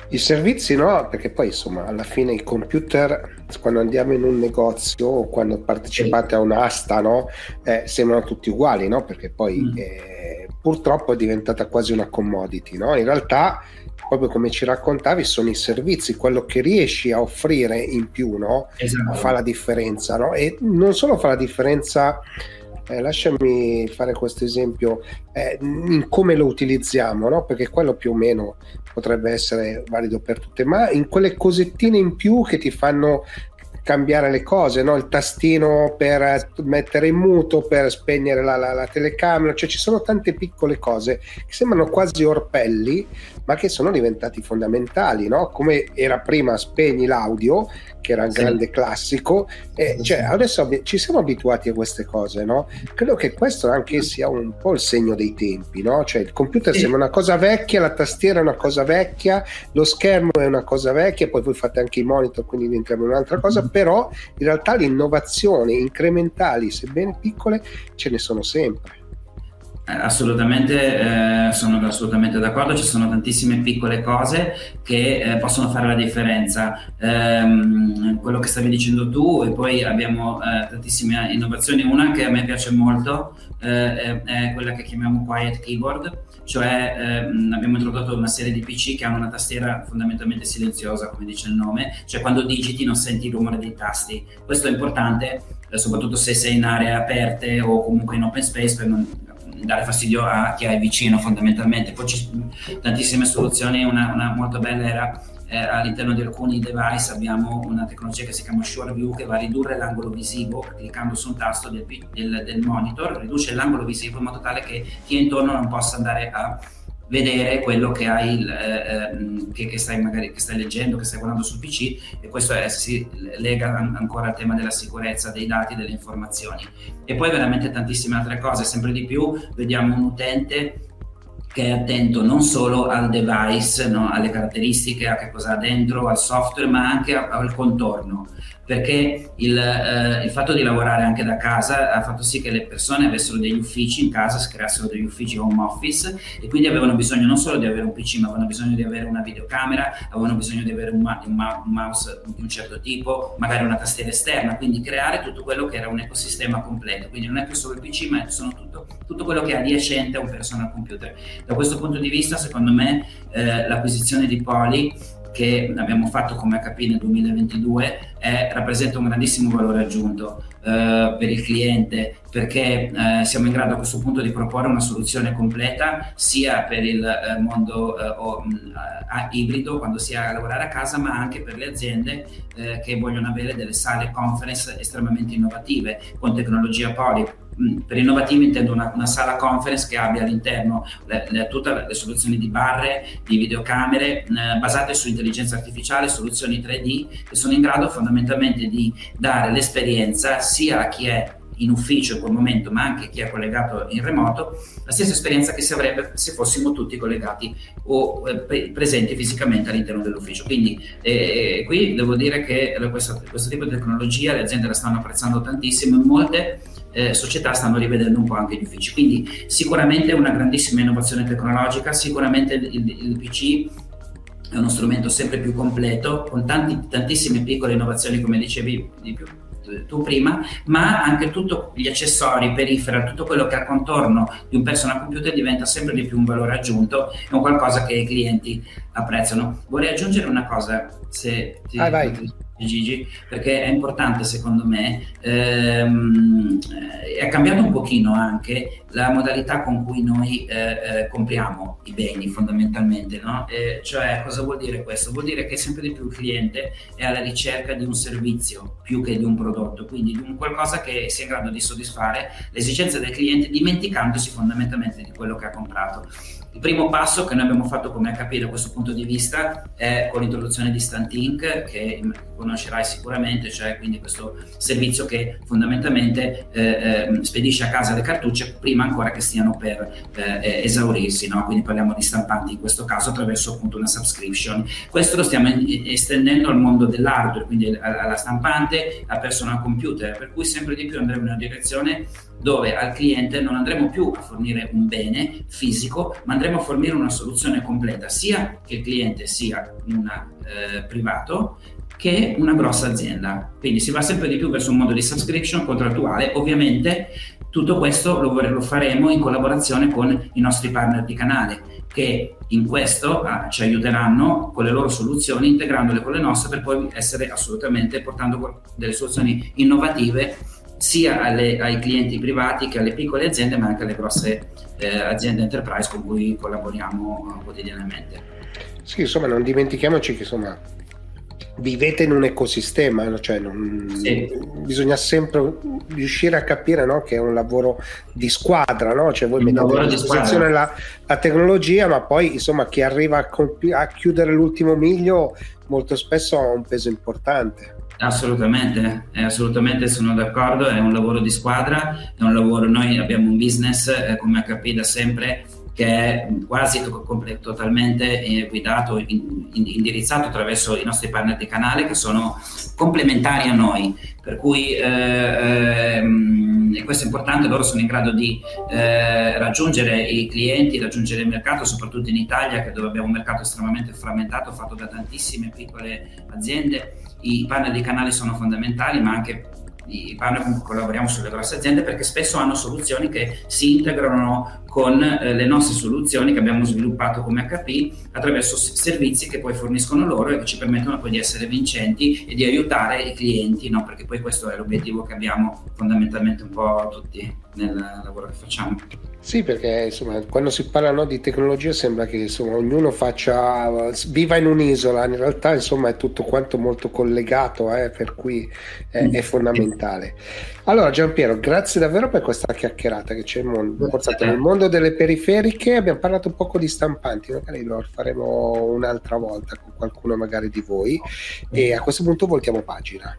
I servizi no, perché poi insomma alla fine i computer quando andiamo in un negozio o quando partecipate a un'asta no, eh, sembrano tutti uguali, no? perché poi mm. eh, purtroppo è diventata quasi una commodity. No? In realtà proprio come ci raccontavi, sono i servizi, quello che riesci a offrire in più, no? Esatto. Fa la differenza, no? E non solo fa la differenza, eh, lasciami fare questo esempio, eh, in come lo utilizziamo, no? Perché quello più o meno potrebbe essere valido per tutte, ma in quelle cosettine in più che ti fanno cambiare le cose, no? il tastino per mettere in muto, per spegnere la, la, la, telecamera, cioè ci sono tante piccole cose che sembrano quasi orpelli, ma che sono diventati fondamentali, no? come era prima spegni l'audio, che era un sì. grande classico, e cioè, adesso ci siamo abituati a queste cose, no? credo che questo anche sia un po' il segno dei tempi, no? cioè il computer sì. sembra una cosa vecchia, la tastiera è una cosa vecchia, lo schermo è una cosa vecchia, poi voi fate anche i monitor, quindi diventiamo un'altra cosa, mm. però in realtà le innovazioni incrementali, sebbene piccole, ce ne sono sempre. Eh, assolutamente, eh, sono assolutamente d'accordo, ci sono tantissime piccole cose che eh, possono fare la differenza. Eh, quello che stavi dicendo tu e poi abbiamo eh, tantissime innovazioni, una che a me piace molto eh, è quella che chiamiamo Quiet Keyboard, cioè ehm, abbiamo introdotto una serie di PC che hanno una tastiera fondamentalmente silenziosa, come dice il nome, cioè quando digiti non senti il rumore dei tasti. Questo è importante soprattutto se sei in aree aperte o comunque in open space per non dare fastidio a chi hai vicino fondamentalmente. Poi ci sono tantissime soluzioni, una, una molto bella era eh, all'interno di alcuni device abbiamo una tecnologia che si chiama Sure View che va a ridurre l'angolo visivo cliccando su un tasto del, del, del monitor, riduce l'angolo visivo in modo tale che chi è intorno non possa andare a vedere quello che hai, eh, ehm, che, che, stai magari, che stai leggendo, che stai guardando sul PC e questo è, si lega ancora al tema della sicurezza dei dati, delle informazioni. E poi veramente tantissime altre cose, sempre di più vediamo un utente che è attento non solo al device, no, alle caratteristiche, a che cosa ha dentro, al software, ma anche al contorno perché il, eh, il, fatto di lavorare anche da casa ha fatto sì che le persone avessero degli uffici in casa, si creassero degli uffici home office e quindi avevano bisogno non solo di avere un PC, ma avevano bisogno di avere una videocamera, avevano bisogno di avere un, ma- un, ma- un mouse di un certo tipo, magari una tastiera esterna, quindi creare tutto quello che era un ecosistema completo. Quindi non è più solo il PC, ma sono tutto, tutto quello che è adiacente a un personal computer. Da questo punto di vista, secondo me, eh, l'acquisizione di Poly che abbiamo fatto come HP nel 2022 è, rappresenta un grandissimo valore aggiunto eh, per il cliente perché eh, siamo in grado a questo punto di proporre una soluzione completa sia per il eh, mondo eh, o, ibrido quando si ha a lavorare a casa ma anche per le aziende eh, che vogliono avere delle sale conference estremamente innovative con tecnologia Poly per innovativi intendo una, una, sala conference che abbia all'interno le, le, tutte le soluzioni di barre, di videocamere eh, basate su intelligenza artificiale, soluzioni 3D che sono in grado fondamentalmente di dare l'esperienza sia a chi è in ufficio in quel momento, ma anche chi è collegato in remoto, la stessa esperienza che si avrebbe se fossimo tutti collegati o eh, pre- presenti fisicamente all'interno dell'ufficio. Quindi eh, qui devo dire che questo, questo, tipo di tecnologia le aziende la stanno apprezzando tantissimo e molte eh, società stanno rivedendo un po' anche gli uffici. Quindi sicuramente una grandissima innovazione tecnologica, sicuramente il, il, PC è uno strumento sempre più completo, con tanti, tantissime piccole innovazioni, come dicevi di più, tu prima, ma anche tutti gli accessori, periferi, tutto quello che è al contorno di un personal computer diventa sempre di più un valore aggiunto e un qualcosa che i clienti apprezzano. Vorrei aggiungere una cosa, se ti, vai, vai. Gigi, perché è importante secondo me. Ehm, è cambiato un pochino anche la modalità con cui noi eh, eh, compriamo i beni fondamentalmente, no? eh, cioè cosa vuol dire questo? Vuol dire che sempre di più il cliente è alla ricerca di un servizio più che di un prodotto, quindi di un qualcosa che sia in grado di soddisfare le esigenze del cliente dimenticandosi fondamentalmente di quello che ha comprato. Il primo passo che noi abbiamo fatto come HP da questo punto di vista è con l'introduzione di Stantink, che conoscerai sicuramente, cioè quindi questo servizio che fondamentalmente eh, eh, spedisce a casa le cartucce prima ancora che stiano per eh, esaurirsi, no? quindi parliamo di stampanti in questo caso attraverso appunto una subscription. Questo lo stiamo estendendo al mondo dell'hardware, quindi alla stampante, al personal computer, per cui sempre di più andremo in una direzione dove al cliente non andremo più a fornire un bene fisico, ma andremo a fornire una soluzione completa, sia che il cliente sia un eh, privato che una grossa azienda. Quindi si va sempre di più verso un modo di subscription contrattuale, ovviamente tutto questo lo, lo faremo in collaborazione con i nostri partner di canale che in questo ah, ci aiuteranno con le loro soluzioni integrandole con le nostre per poi essere assolutamente portando delle soluzioni innovative sia alle, ai clienti privati che alle piccole aziende, ma anche alle grosse eh, aziende enterprise con cui collaboriamo uh, quotidianamente. Sì, insomma, non dimentichiamoci che insomma vivete in un ecosistema, cioè non, sì. bisogna sempre riuscire a capire no, che è un lavoro di squadra, no? cioè voi mettete a disposizione la, la, tecnologia, ma poi insomma chi arriva a, compi- a chiudere l'ultimo miglio molto spesso ha un peso importante. Assolutamente, eh, assolutamente sono d'accordo, è un lavoro di squadra, è un lavoro, noi abbiamo un business eh, come HP da sempre che è quasi totalmente eh, guidato, in, indirizzato attraverso i nostri partner di canale che sono complementari a noi, per cui eh, ehm, e questo è importante, loro sono in grado di eh, raggiungere i clienti, raggiungere il mercato, soprattutto in Italia, che dove abbiamo un mercato estremamente frammentato, fatto da tantissime piccole aziende i partner di canale sono fondamentali, ma anche i partner con cui collaboriamo sulle grosse aziende perché spesso hanno soluzioni che si integrano con eh, le nostre soluzioni che abbiamo sviluppato come HP attraverso servizi che poi forniscono loro e che ci permettono poi di essere vincenti e di aiutare i clienti, no? perché poi questo è l'obiettivo che abbiamo fondamentalmente un po' tutti nel lavoro che facciamo. Sì, perché insomma, quando si parla no, di tecnologia sembra che insomma, ognuno faccia, viva in un'isola, in realtà insomma, è tutto quanto molto collegato, eh, per cui è, è, fondamentale. Allora Giampiero, grazie davvero per questa chiacchierata che ci hai portato nel mondo delle periferiche, abbiamo parlato un po' di stampanti, magari lo faremo un'altra volta con qualcuno magari di voi. E a questo punto voltiamo pagina.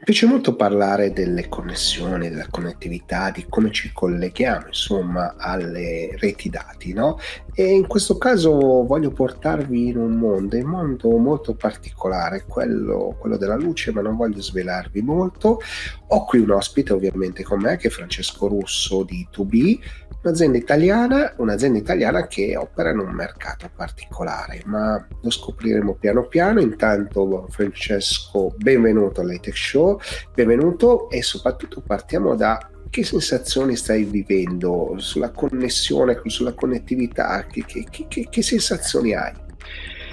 Mi piace molto parlare delle connessioni, della connettività, di come ci colleghiamo insomma alle reti dati, no? E in questo caso voglio portarvi in un mondo, un mondo molto particolare, quello, quello della luce, ma non voglio svelarvi molto. Ho qui un ospite ovviamente con me che è Francesco Russo di 2B, un'azienda italiana, un'azienda italiana che opera in un mercato particolare, ma lo scopriremo piano piano. Intanto Francesco, benvenuto all'Etech Show, benvenuto e soprattutto partiamo da che sensazioni stai vivendo sulla connessione, sulla connettività, che, che, che, che sensazioni hai?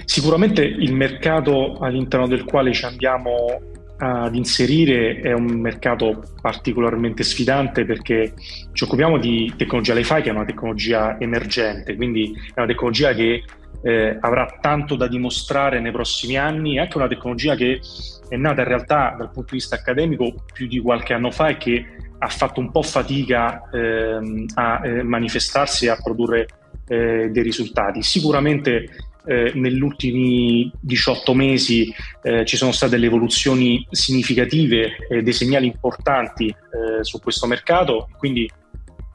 Sicuramente il mercato all'interno del quale ci andiamo ad inserire è un mercato particolarmente sfidante perché ci occupiamo di tecnologia Li-Fi che è una tecnologia emergente, quindi è una tecnologia che eh, avrà tanto da dimostrare nei prossimi anni, è anche una tecnologia che è nata in realtà dal punto di vista accademico più di qualche anno fa e che ha fatto un po' fatica ehm, a eh, manifestarsi e a produrre eh, dei risultati. Sicuramente eh, negli ultimi 18 mesi eh, ci sono state delle evoluzioni significative e dei segnali importanti eh, su questo mercato, quindi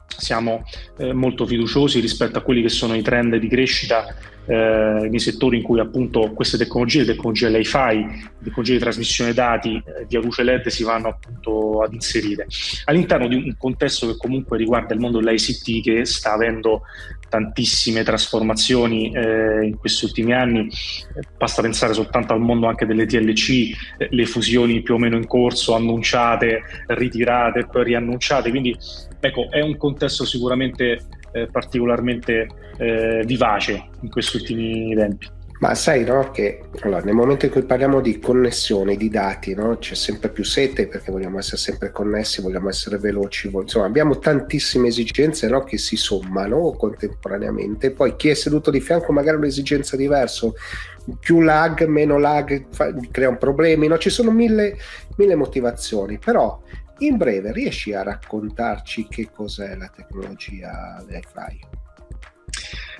siamo eh, molto fiduciosi rispetto a quelli che sono i trend di crescita eh, nei settori in cui appunto queste tecnologie, le tecnologie Li-Fi, le tecnologie di trasmissione dati eh, via luce LED si vanno appunto ad inserire. All'interno di un contesto che comunque riguarda il mondo dell'ICT che sta avendo tantissime trasformazioni eh, in questi ultimi anni, basta pensare soltanto al mondo anche delle TLC, eh, le fusioni più o meno in corso, annunciate, ritirate poi riannunciate, quindi ecco è un contesto sicuramente eh, particolarmente eh, vivace in questi ultimi tempi. Ma sai no, che allora, nel momento in cui parliamo di connessione di dati no, c'è sempre più sete perché vogliamo essere sempre connessi, vogliamo essere veloci, insomma abbiamo tantissime esigenze no, che si sommano contemporaneamente, poi chi è seduto di fianco magari ha un'esigenza diversa, più lag, meno lag, fa, crea problemi, no? ci sono mille, mille motivazioni, però in breve riesci a raccontarci che cos'è la tecnologia Wi-Fi?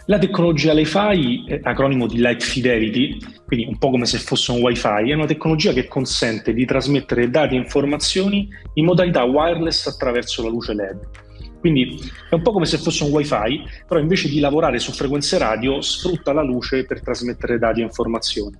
La tecnologia Li-Fi, acronimo di Light Fidelity, quindi un po' come se fosse un Wi-Fi, è una tecnologia che consente di trasmettere dati e informazioni in modalità wireless attraverso la luce LED. Quindi è un po' come se fosse un Wi-Fi, però invece di lavorare su frequenze radio sfrutta la luce per trasmettere dati e informazioni.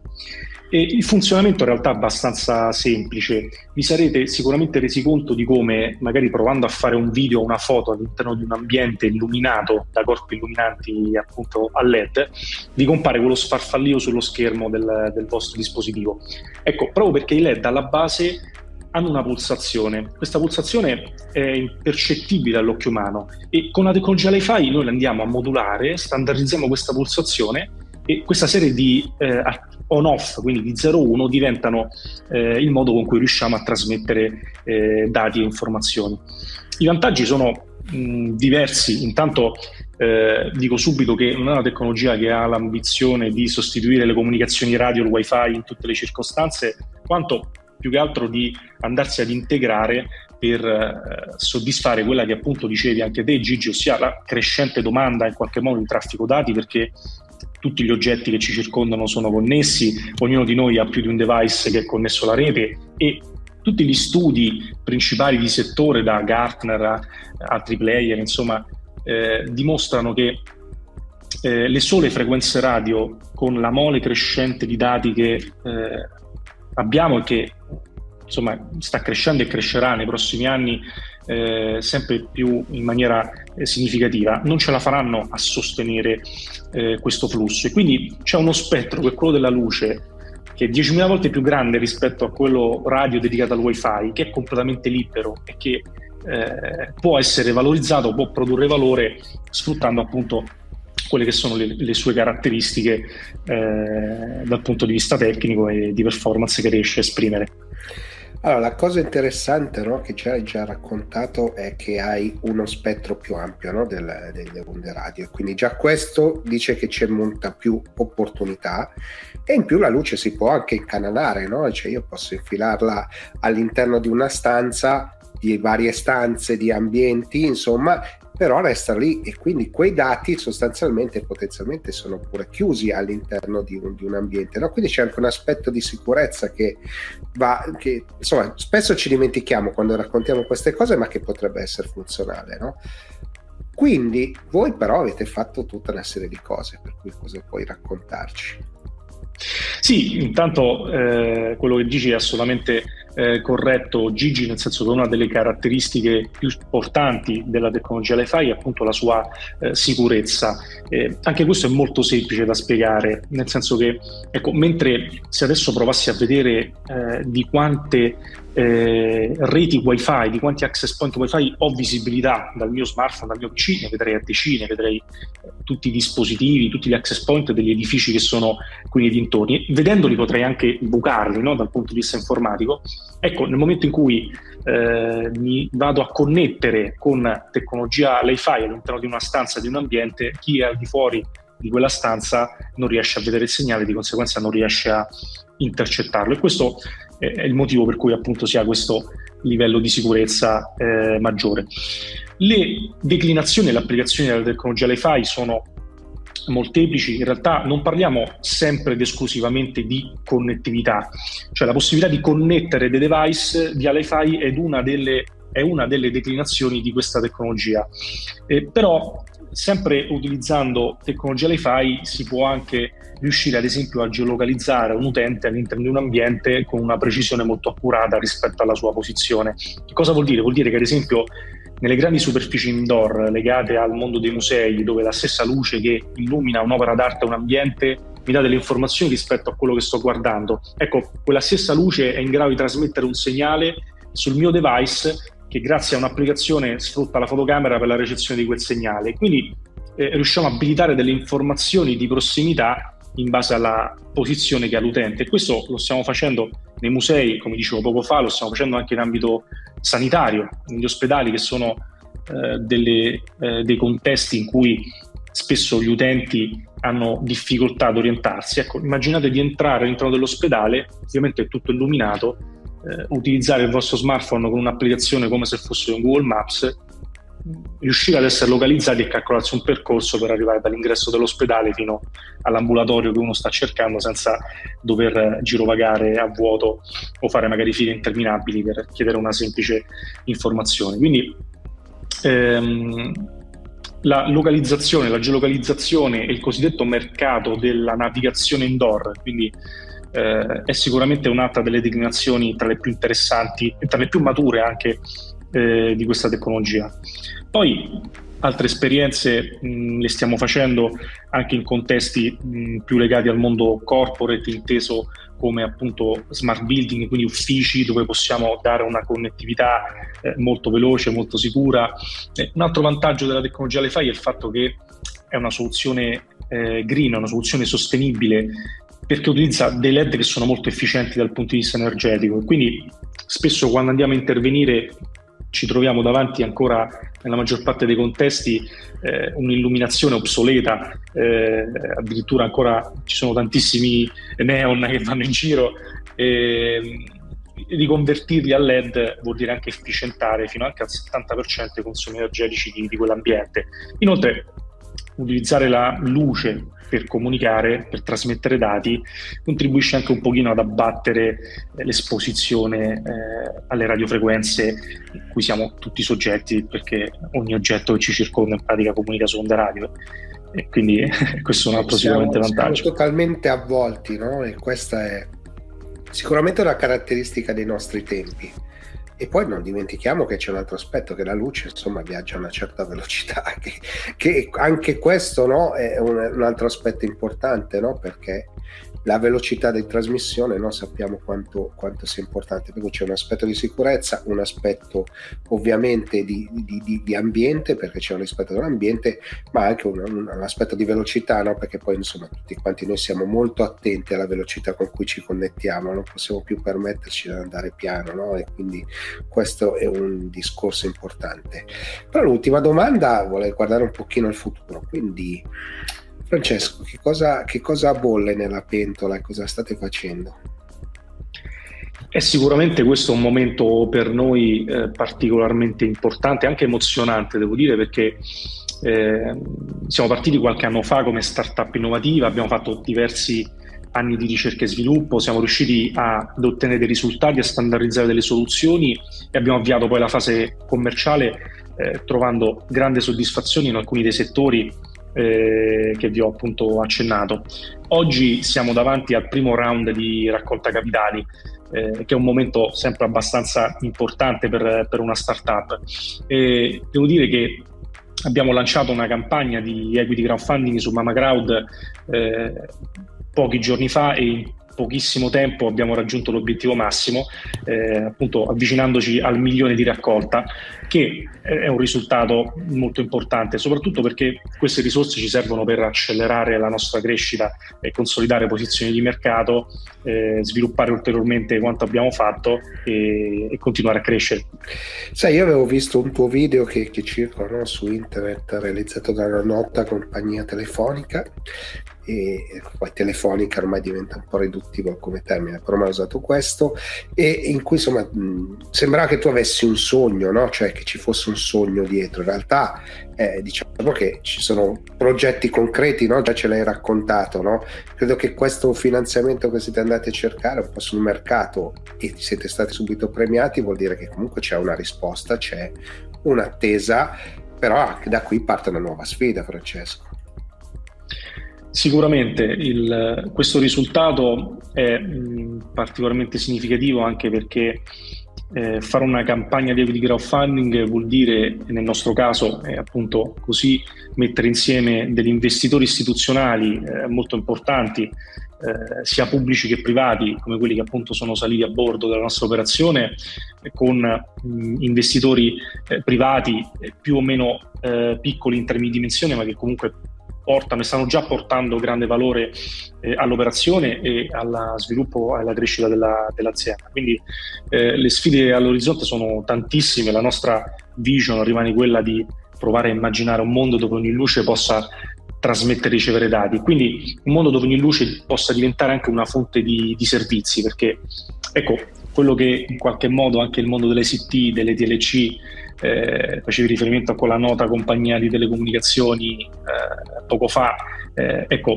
E il funzionamento in realtà è abbastanza semplice. Vi sarete sicuramente resi conto di come, magari provando a fare un video o una foto all'interno di un ambiente illuminato da corpi illuminanti appunto a LED, vi compare quello sfarfallio sullo schermo del, del vostro dispositivo. Ecco, proprio perché i LED alla base hanno una pulsazione. Questa pulsazione è impercettibile all'occhio umano e con la tecnologia Li-Fi noi la andiamo a modulare, standardizziamo questa pulsazione e questa serie di eh, on-off, quindi di 0-1, diventano eh, il modo con cui riusciamo a trasmettere eh, dati e informazioni. I vantaggi sono mh, diversi, intanto eh, dico subito che non è una tecnologia che ha l'ambizione di sostituire le comunicazioni radio il wifi in tutte le circostanze, quanto più che altro di andarsi ad integrare per eh, soddisfare quella che appunto dicevi anche te Gigi, ossia la crescente domanda in qualche modo di traffico dati perché tutti gli oggetti che ci circondano sono connessi, ognuno di noi ha più di un device che è connesso alla rete e tutti gli studi principali di settore, da Gartner a altri player, insomma, eh, dimostrano che eh, le sole frequenze radio con la mole crescente di dati che eh, abbiamo e che insomma, sta crescendo e crescerà nei prossimi anni eh, sempre più in maniera eh, significativa, non ce la faranno a sostenere eh, questo flusso. E quindi c'è uno spettro che è quello della luce, che è 10.000 volte più grande rispetto a quello radio dedicato al wifi, che è completamente libero e che eh, può essere valorizzato, può produrre valore sfruttando appunto quelle che sono le, le sue caratteristiche eh, dal punto di vista tecnico e di performance che riesce a esprimere. Allora, la cosa interessante no, che ci hai già raccontato è che hai uno spettro più ampio no, delle, delle onde radio, quindi già questo dice che c'è molta più opportunità e in più la luce si può anche incanalare, no? cioè io posso infilarla all'interno di una stanza, di varie stanze, di ambienti, insomma, però resta lì e quindi quei dati sostanzialmente potenzialmente sono pure chiusi all'interno di un, di un ambiente. No? Quindi c'è anche un aspetto di sicurezza che va, che insomma spesso ci dimentichiamo quando raccontiamo queste cose, ma che potrebbe essere funzionale. No? Quindi voi però avete fatto tutta una serie di cose, per cui cosa puoi raccontarci? Sì, intanto eh, quello che dici è assolutamente eh, corretto Gigi, nel senso che una delle caratteristiche più importanti della tecnologia LiFi è appunto la sua eh, sicurezza. Eh, anche questo è molto semplice da spiegare, nel senso che, ecco, mentre se adesso provassi a vedere eh, di quante eh, reti wifi, di quanti access point wifi ho visibilità dal mio smartphone, dal mio PC, ne vedrei a decine, vedrei tutti i dispositivi, tutti gli access point degli edifici che sono qui nei dintorni. Vedendoli potrei anche bucarli no, dal punto di vista informatico. Ecco, nel momento in cui eh, mi vado a connettere con tecnologia LiFi all'interno di una stanza, di un ambiente, chi è al di fuori di quella stanza non riesce a vedere il segnale, di conseguenza non riesce a intercettarlo. E questo è il motivo per cui appunto si ha questo livello di sicurezza eh, maggiore. Le declinazioni e le applicazioni della tecnologia LiFi sono molteplici, in realtà non parliamo sempre ed esclusivamente di connettività, cioè la possibilità di connettere dei device via LiFi è una delle, è una delle declinazioni di questa tecnologia. Eh, però sempre utilizzando tecnologia LiFi si può anche riuscire ad esempio a geolocalizzare un utente all'interno di un ambiente con una precisione molto accurata rispetto alla sua posizione. Che cosa vuol dire? Vuol dire che ad esempio nelle grandi superfici indoor legate al mondo dei musei, dove la stessa luce che illumina un'opera d'arte o un ambiente mi dà delle informazioni rispetto a quello che sto guardando. Ecco, quella stessa luce è in grado di trasmettere un segnale sul mio device che grazie a un'applicazione sfrutta la fotocamera per la ricezione di quel segnale. Quindi eh, riusciamo a abilitare delle informazioni di prossimità in base alla posizione che ha l'utente. Questo lo stiamo facendo nei musei, come dicevo poco fa, lo stiamo facendo anche in ambito sanitario, negli ospedali che sono eh, delle, eh, dei contesti in cui spesso gli utenti hanno difficoltà ad orientarsi. Ecco, immaginate di entrare all'interno dell'ospedale, ovviamente è tutto illuminato, eh, utilizzare il vostro smartphone con un'applicazione come se fosse un Google Maps, riuscire ad essere localizzati e calcolarsi un percorso per arrivare dall'ingresso dell'ospedale fino all'ambulatorio che uno sta cercando senza dover girovagare a vuoto o fare magari file interminabili per chiedere una semplice informazione. Quindi ehm, la localizzazione, la geolocalizzazione e il cosiddetto mercato della navigazione indoor, quindi eh, è sicuramente un'altra delle declinazioni tra le più interessanti e tra le più mature anche eh, di questa tecnologia. Poi altre esperienze mh, le stiamo facendo anche in contesti mh, più legati al mondo corporate, inteso come appunto smart building, quindi uffici dove possiamo dare una connettività eh, molto veloce, molto sicura. Eh, un altro vantaggio della tecnologia LiFi è il fatto che è una soluzione eh, green, una soluzione sostenibile perché utilizza dei LED che sono molto efficienti dal punto di vista energetico quindi spesso quando andiamo a intervenire ci troviamo davanti ancora nella maggior parte dei contesti eh, un'illuminazione obsoleta, eh, addirittura ancora ci sono tantissimi neon che vanno in giro. E, riconvertirli a LED vuol dire anche efficientare fino anche al 70% i consumi energetici di, di quell'ambiente. Inoltre, utilizzare la luce per comunicare, per trasmettere dati, contribuisce anche un pochino ad abbattere eh, l'esposizione eh, alle radiofrequenze in cui siamo tutti soggetti, perché ogni oggetto che ci circonda in pratica comunica su onde radio. E quindi questo è un altro siamo, sicuramente vantaggio. Siamo totalmente avvolti, no? E questa è sicuramente una caratteristica dei nostri tempi e poi non dimentichiamo che c'è un altro aspetto, che la luce insomma viaggia a una certa velocità, che, che anche questo no, è un, un, altro aspetto importante, no? perché la velocità di trasmissione non sappiamo quanto, quanto, sia importante, perché c'è un aspetto di sicurezza, un aspetto ovviamente di, di, di, di ambiente, perché c'è un rispetto dell'ambiente, ma anche un, un, un aspetto di velocità, no? perché poi insomma tutti quanti noi siamo molto attenti alla velocità con cui ci connettiamo, non possiamo più permetterci di andare piano, no? e quindi questo è un discorso importante. Però l'ultima domanda vuole guardare un pochino al futuro, quindi Francesco, che cosa, che cosa bolle nella pentola e cosa state facendo? E sicuramente questo è un momento per noi eh, particolarmente importante, anche emozionante, devo dire, perché eh, siamo partiti qualche anno fa come startup innovativa, abbiamo fatto diversi anni di ricerca e sviluppo, siamo riusciti a, ad ottenere dei risultati, a standardizzare delle soluzioni e abbiamo avviato poi la fase commerciale eh, trovando grande soddisfazione in alcuni dei settori eh, che vi ho appunto accennato. Oggi siamo davanti al primo round di raccolta capitali, eh, che è un momento sempre abbastanza importante per, per una startup. E devo dire che abbiamo lanciato una campagna di equity crowdfunding su Mama Crowd eh, pochi giorni fa e pochissimo tempo abbiamo raggiunto l'obiettivo massimo, eh, appunto avvicinandoci al milione di raccolta, che è un risultato molto importante, soprattutto perché queste risorse ci servono per accelerare la nostra crescita e consolidare posizioni di mercato, eh, sviluppare ulteriormente quanto abbiamo fatto e, e, continuare a crescere. Sai, io avevo visto un tuo video che, che circola no, su internet realizzato da una nota compagnia telefonica e poi telefonica ormai diventa un po' riduttivo come termine, però mi ha usato questo, e in cui insomma sembrava che tu avessi un sogno, no? cioè che ci fosse un sogno dietro. In realtà eh, diciamo che ci sono progetti concreti, no? già ce l'hai raccontato, no? credo che questo finanziamento che siete andati a cercare un po' sul mercato e siete stati subito premiati vuol dire che comunque c'è una risposta, c'è un'attesa, però anche da qui parte una nuova sfida, Francesco. Sicuramente il, questo risultato è particolarmente significativo anche perché eh, fare una campagna di crowdfunding vuol dire, nel nostro caso, è appunto così, mettere insieme degli investitori istituzionali eh, molto importanti, eh, sia pubblici che privati, come quelli che appunto sono saliti a bordo della nostra operazione, con mh, investitori eh, privati eh, più o meno eh, piccoli in termini di dimensione, ma che comunque portano e stanno già portando grande valore eh, all'operazione e allo sviluppo e alla crescita della, dell'azienda. Quindi eh, le sfide all'orizzonte sono tantissime, la nostra vision rimane quella di provare a immaginare un mondo dove ogni luce possa trasmettere e ricevere dati, quindi un mondo dove ogni luce possa diventare anche una fonte di, di servizi, perché ecco, quello che in qualche modo anche il mondo delle CT, delle TLC, eh, facevi riferimento a quella nota compagnia di telecomunicazioni eh, poco fa, eh, ecco,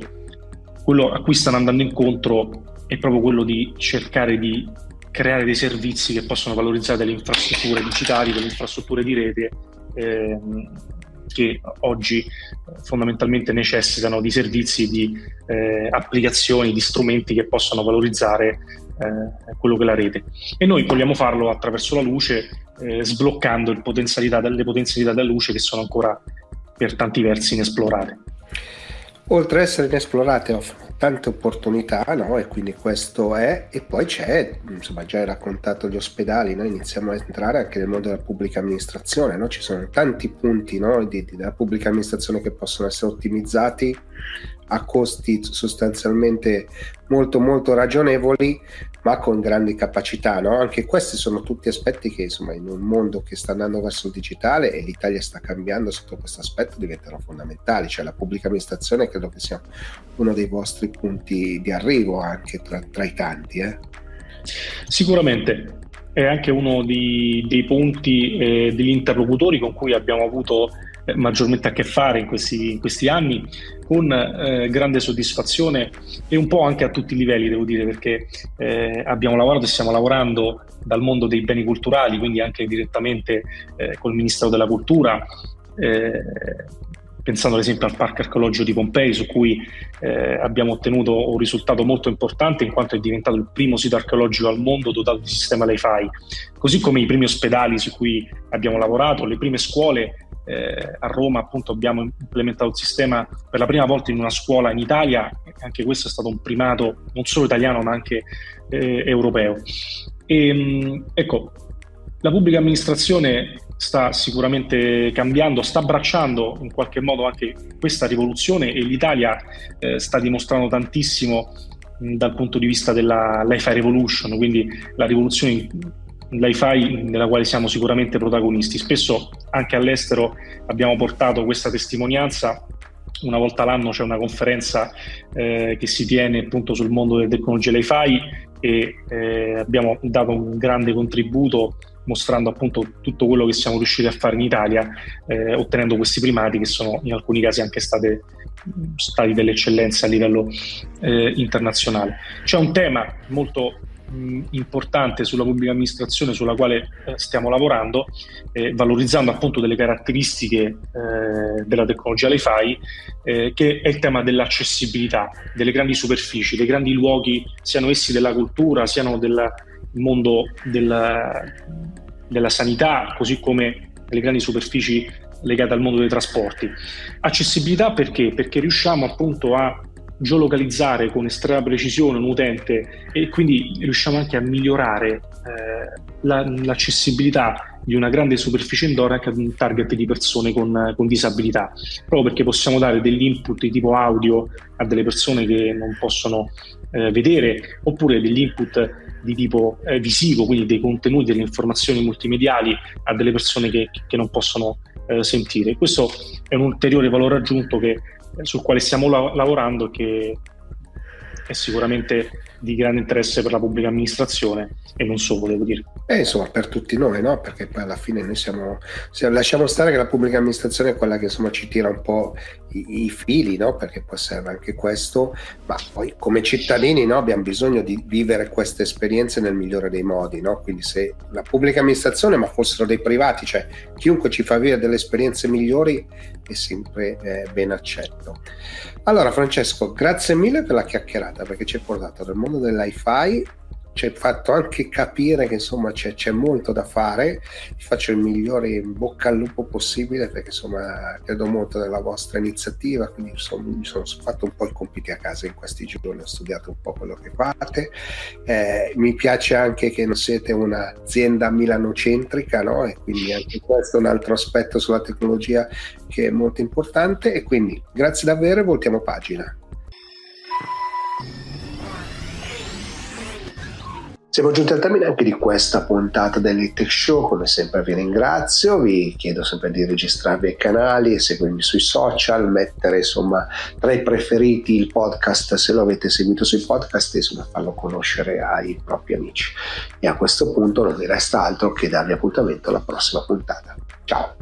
quello a cui stanno andando incontro è proprio quello di cercare di creare dei servizi che possono valorizzare delle infrastrutture digitali, delle infrastrutture di rete ehm, che oggi fondamentalmente necessitano di servizi, di eh, applicazioni, di strumenti che possano valorizzare eh, quello che la rete. E noi vogliamo farlo attraverso la luce, eh, sbloccando potenzialità, le potenzialità della luce che sono ancora per tanti versi inesplorate. Oltre ad essere inesplorate offrono tante opportunità, no? E quindi questo è, e poi c'è, insomma, già hai raccontato gli ospedali, noi iniziamo a entrare anche nel mondo della pubblica amministrazione, no? Ci sono tanti punti no? di, di, della pubblica amministrazione che possono essere ottimizzati a costi sostanzialmente molto molto ragionevoli ma con grandi capacità no? anche questi sono tutti aspetti che insomma in un mondo che sta andando verso il digitale e l'Italia sta cambiando sotto questo aspetto diventano fondamentali cioè la pubblica amministrazione credo che sia uno dei vostri punti di arrivo anche tra, tra i tanti eh? sicuramente è anche uno di, dei punti eh, degli interlocutori con cui abbiamo avuto eh, maggiormente a che fare in questi, in questi anni con eh, grande soddisfazione e un po' anche a tutti i livelli, devo dire, perché eh, abbiamo lavorato e stiamo lavorando dal mondo dei beni culturali, quindi anche direttamente eh, col Ministero della Cultura, eh, pensando ad esempio al Parco Archeologico di Pompei, su cui eh, abbiamo ottenuto un risultato molto importante in quanto è diventato il primo sito archeologico al mondo dotato di sistema Li-Fi, così come i primi ospedali su cui abbiamo lavorato, le prime scuole eh, a Roma appunto abbiamo implementato il sistema per la prima volta in una scuola in Italia, anche questo è stato un primato non solo italiano ma anche eh, europeo. E, ehm, ecco, la pubblica amministrazione sta sicuramente cambiando, sta abbracciando in qualche modo anche questa rivoluzione e l'Italia eh, sta dimostrando tantissimo dal punto di vista della Li-Fi Revolution, quindi la rivoluzione l'IFI nella quale siamo sicuramente protagonisti. Spesso anche all'estero abbiamo portato questa testimonianza. Una volta l'anno c'è una conferenza eh, che si tiene appunto sul mondo delle tecnologie LiFi e eh, abbiamo dato un grande contributo mostrando appunto tutto quello che siamo riusciti a fare in Italia, eh, ottenendo questi primati che sono in alcuni casi anche state, stati delle eccellenze a livello eh, internazionale. C'è un tema molto importante sulla pubblica amministrazione sulla quale eh, stiamo lavorando, eh, valorizzando appunto delle caratteristiche eh, della tecnologia LiFi, eh, che è il tema dell'accessibilità delle grandi superfici, dei grandi luoghi, siano essi della cultura, siano del mondo della, della sanità, così come delle grandi superfici legate al mondo dei trasporti. Accessibilità perché? Perché riusciamo appunto a geolocalizzare con estrema precisione un utente e quindi riusciamo anche a migliorare eh, la, l'accessibilità di una grande superficie indoor anche ad un target di persone con, con, disabilità, proprio perché possiamo dare degli input di tipo audio a delle persone che non possono eh, vedere oppure degli input di tipo eh, visivo, quindi dei contenuti, delle informazioni multimediali a delle persone che, che non possono eh, sentire. Questo è un ulteriore valore aggiunto che, sul quale stiamo la- lavorando che è sicuramente di grande interesse per la pubblica amministrazione e non solo, devo dire. Eh, insomma, per tutti noi, no? Perché poi alla fine noi siamo, siamo, lasciamo stare che la pubblica amministrazione è quella che insomma ci tira un po' i, i fili, no? Perché può serve anche questo, ma poi come cittadini no? abbiamo bisogno di vivere queste esperienze nel migliore dei modi, no? Quindi se la pubblica amministrazione, ma fossero dei privati, cioè chiunque ci fa vivere delle esperienze migliori è sempre eh, ben accetto. Allora Francesco, grazie mille per la chiacchierata perché ci hai portato dal mondo dell'hi-fi ci hai fatto anche capire che insomma c'è, c'è, molto da fare. Vi faccio il migliore in bocca al lupo possibile perché insomma credo molto nella vostra iniziativa, quindi insomma, mi sono fatto un po' i compiti a casa in questi giorni, ho studiato un po' quello che fate. Eh, mi piace anche che non siete un'azienda milanocentrica, no? E quindi anche questo è un altro aspetto sulla tecnologia che è molto importante. E quindi grazie davvero e voltiamo pagina. Siamo giunti al termine anche di questa puntata dell'Itech Show, come sempre vi ringrazio, vi chiedo sempre di registrarvi ai canali, seguirmi sui social, mettere insomma tra i preferiti il podcast se lo avete seguito sui podcast e insomma farlo conoscere ai propri amici. E a questo punto non mi resta altro che darvi appuntamento alla prossima puntata. Ciao!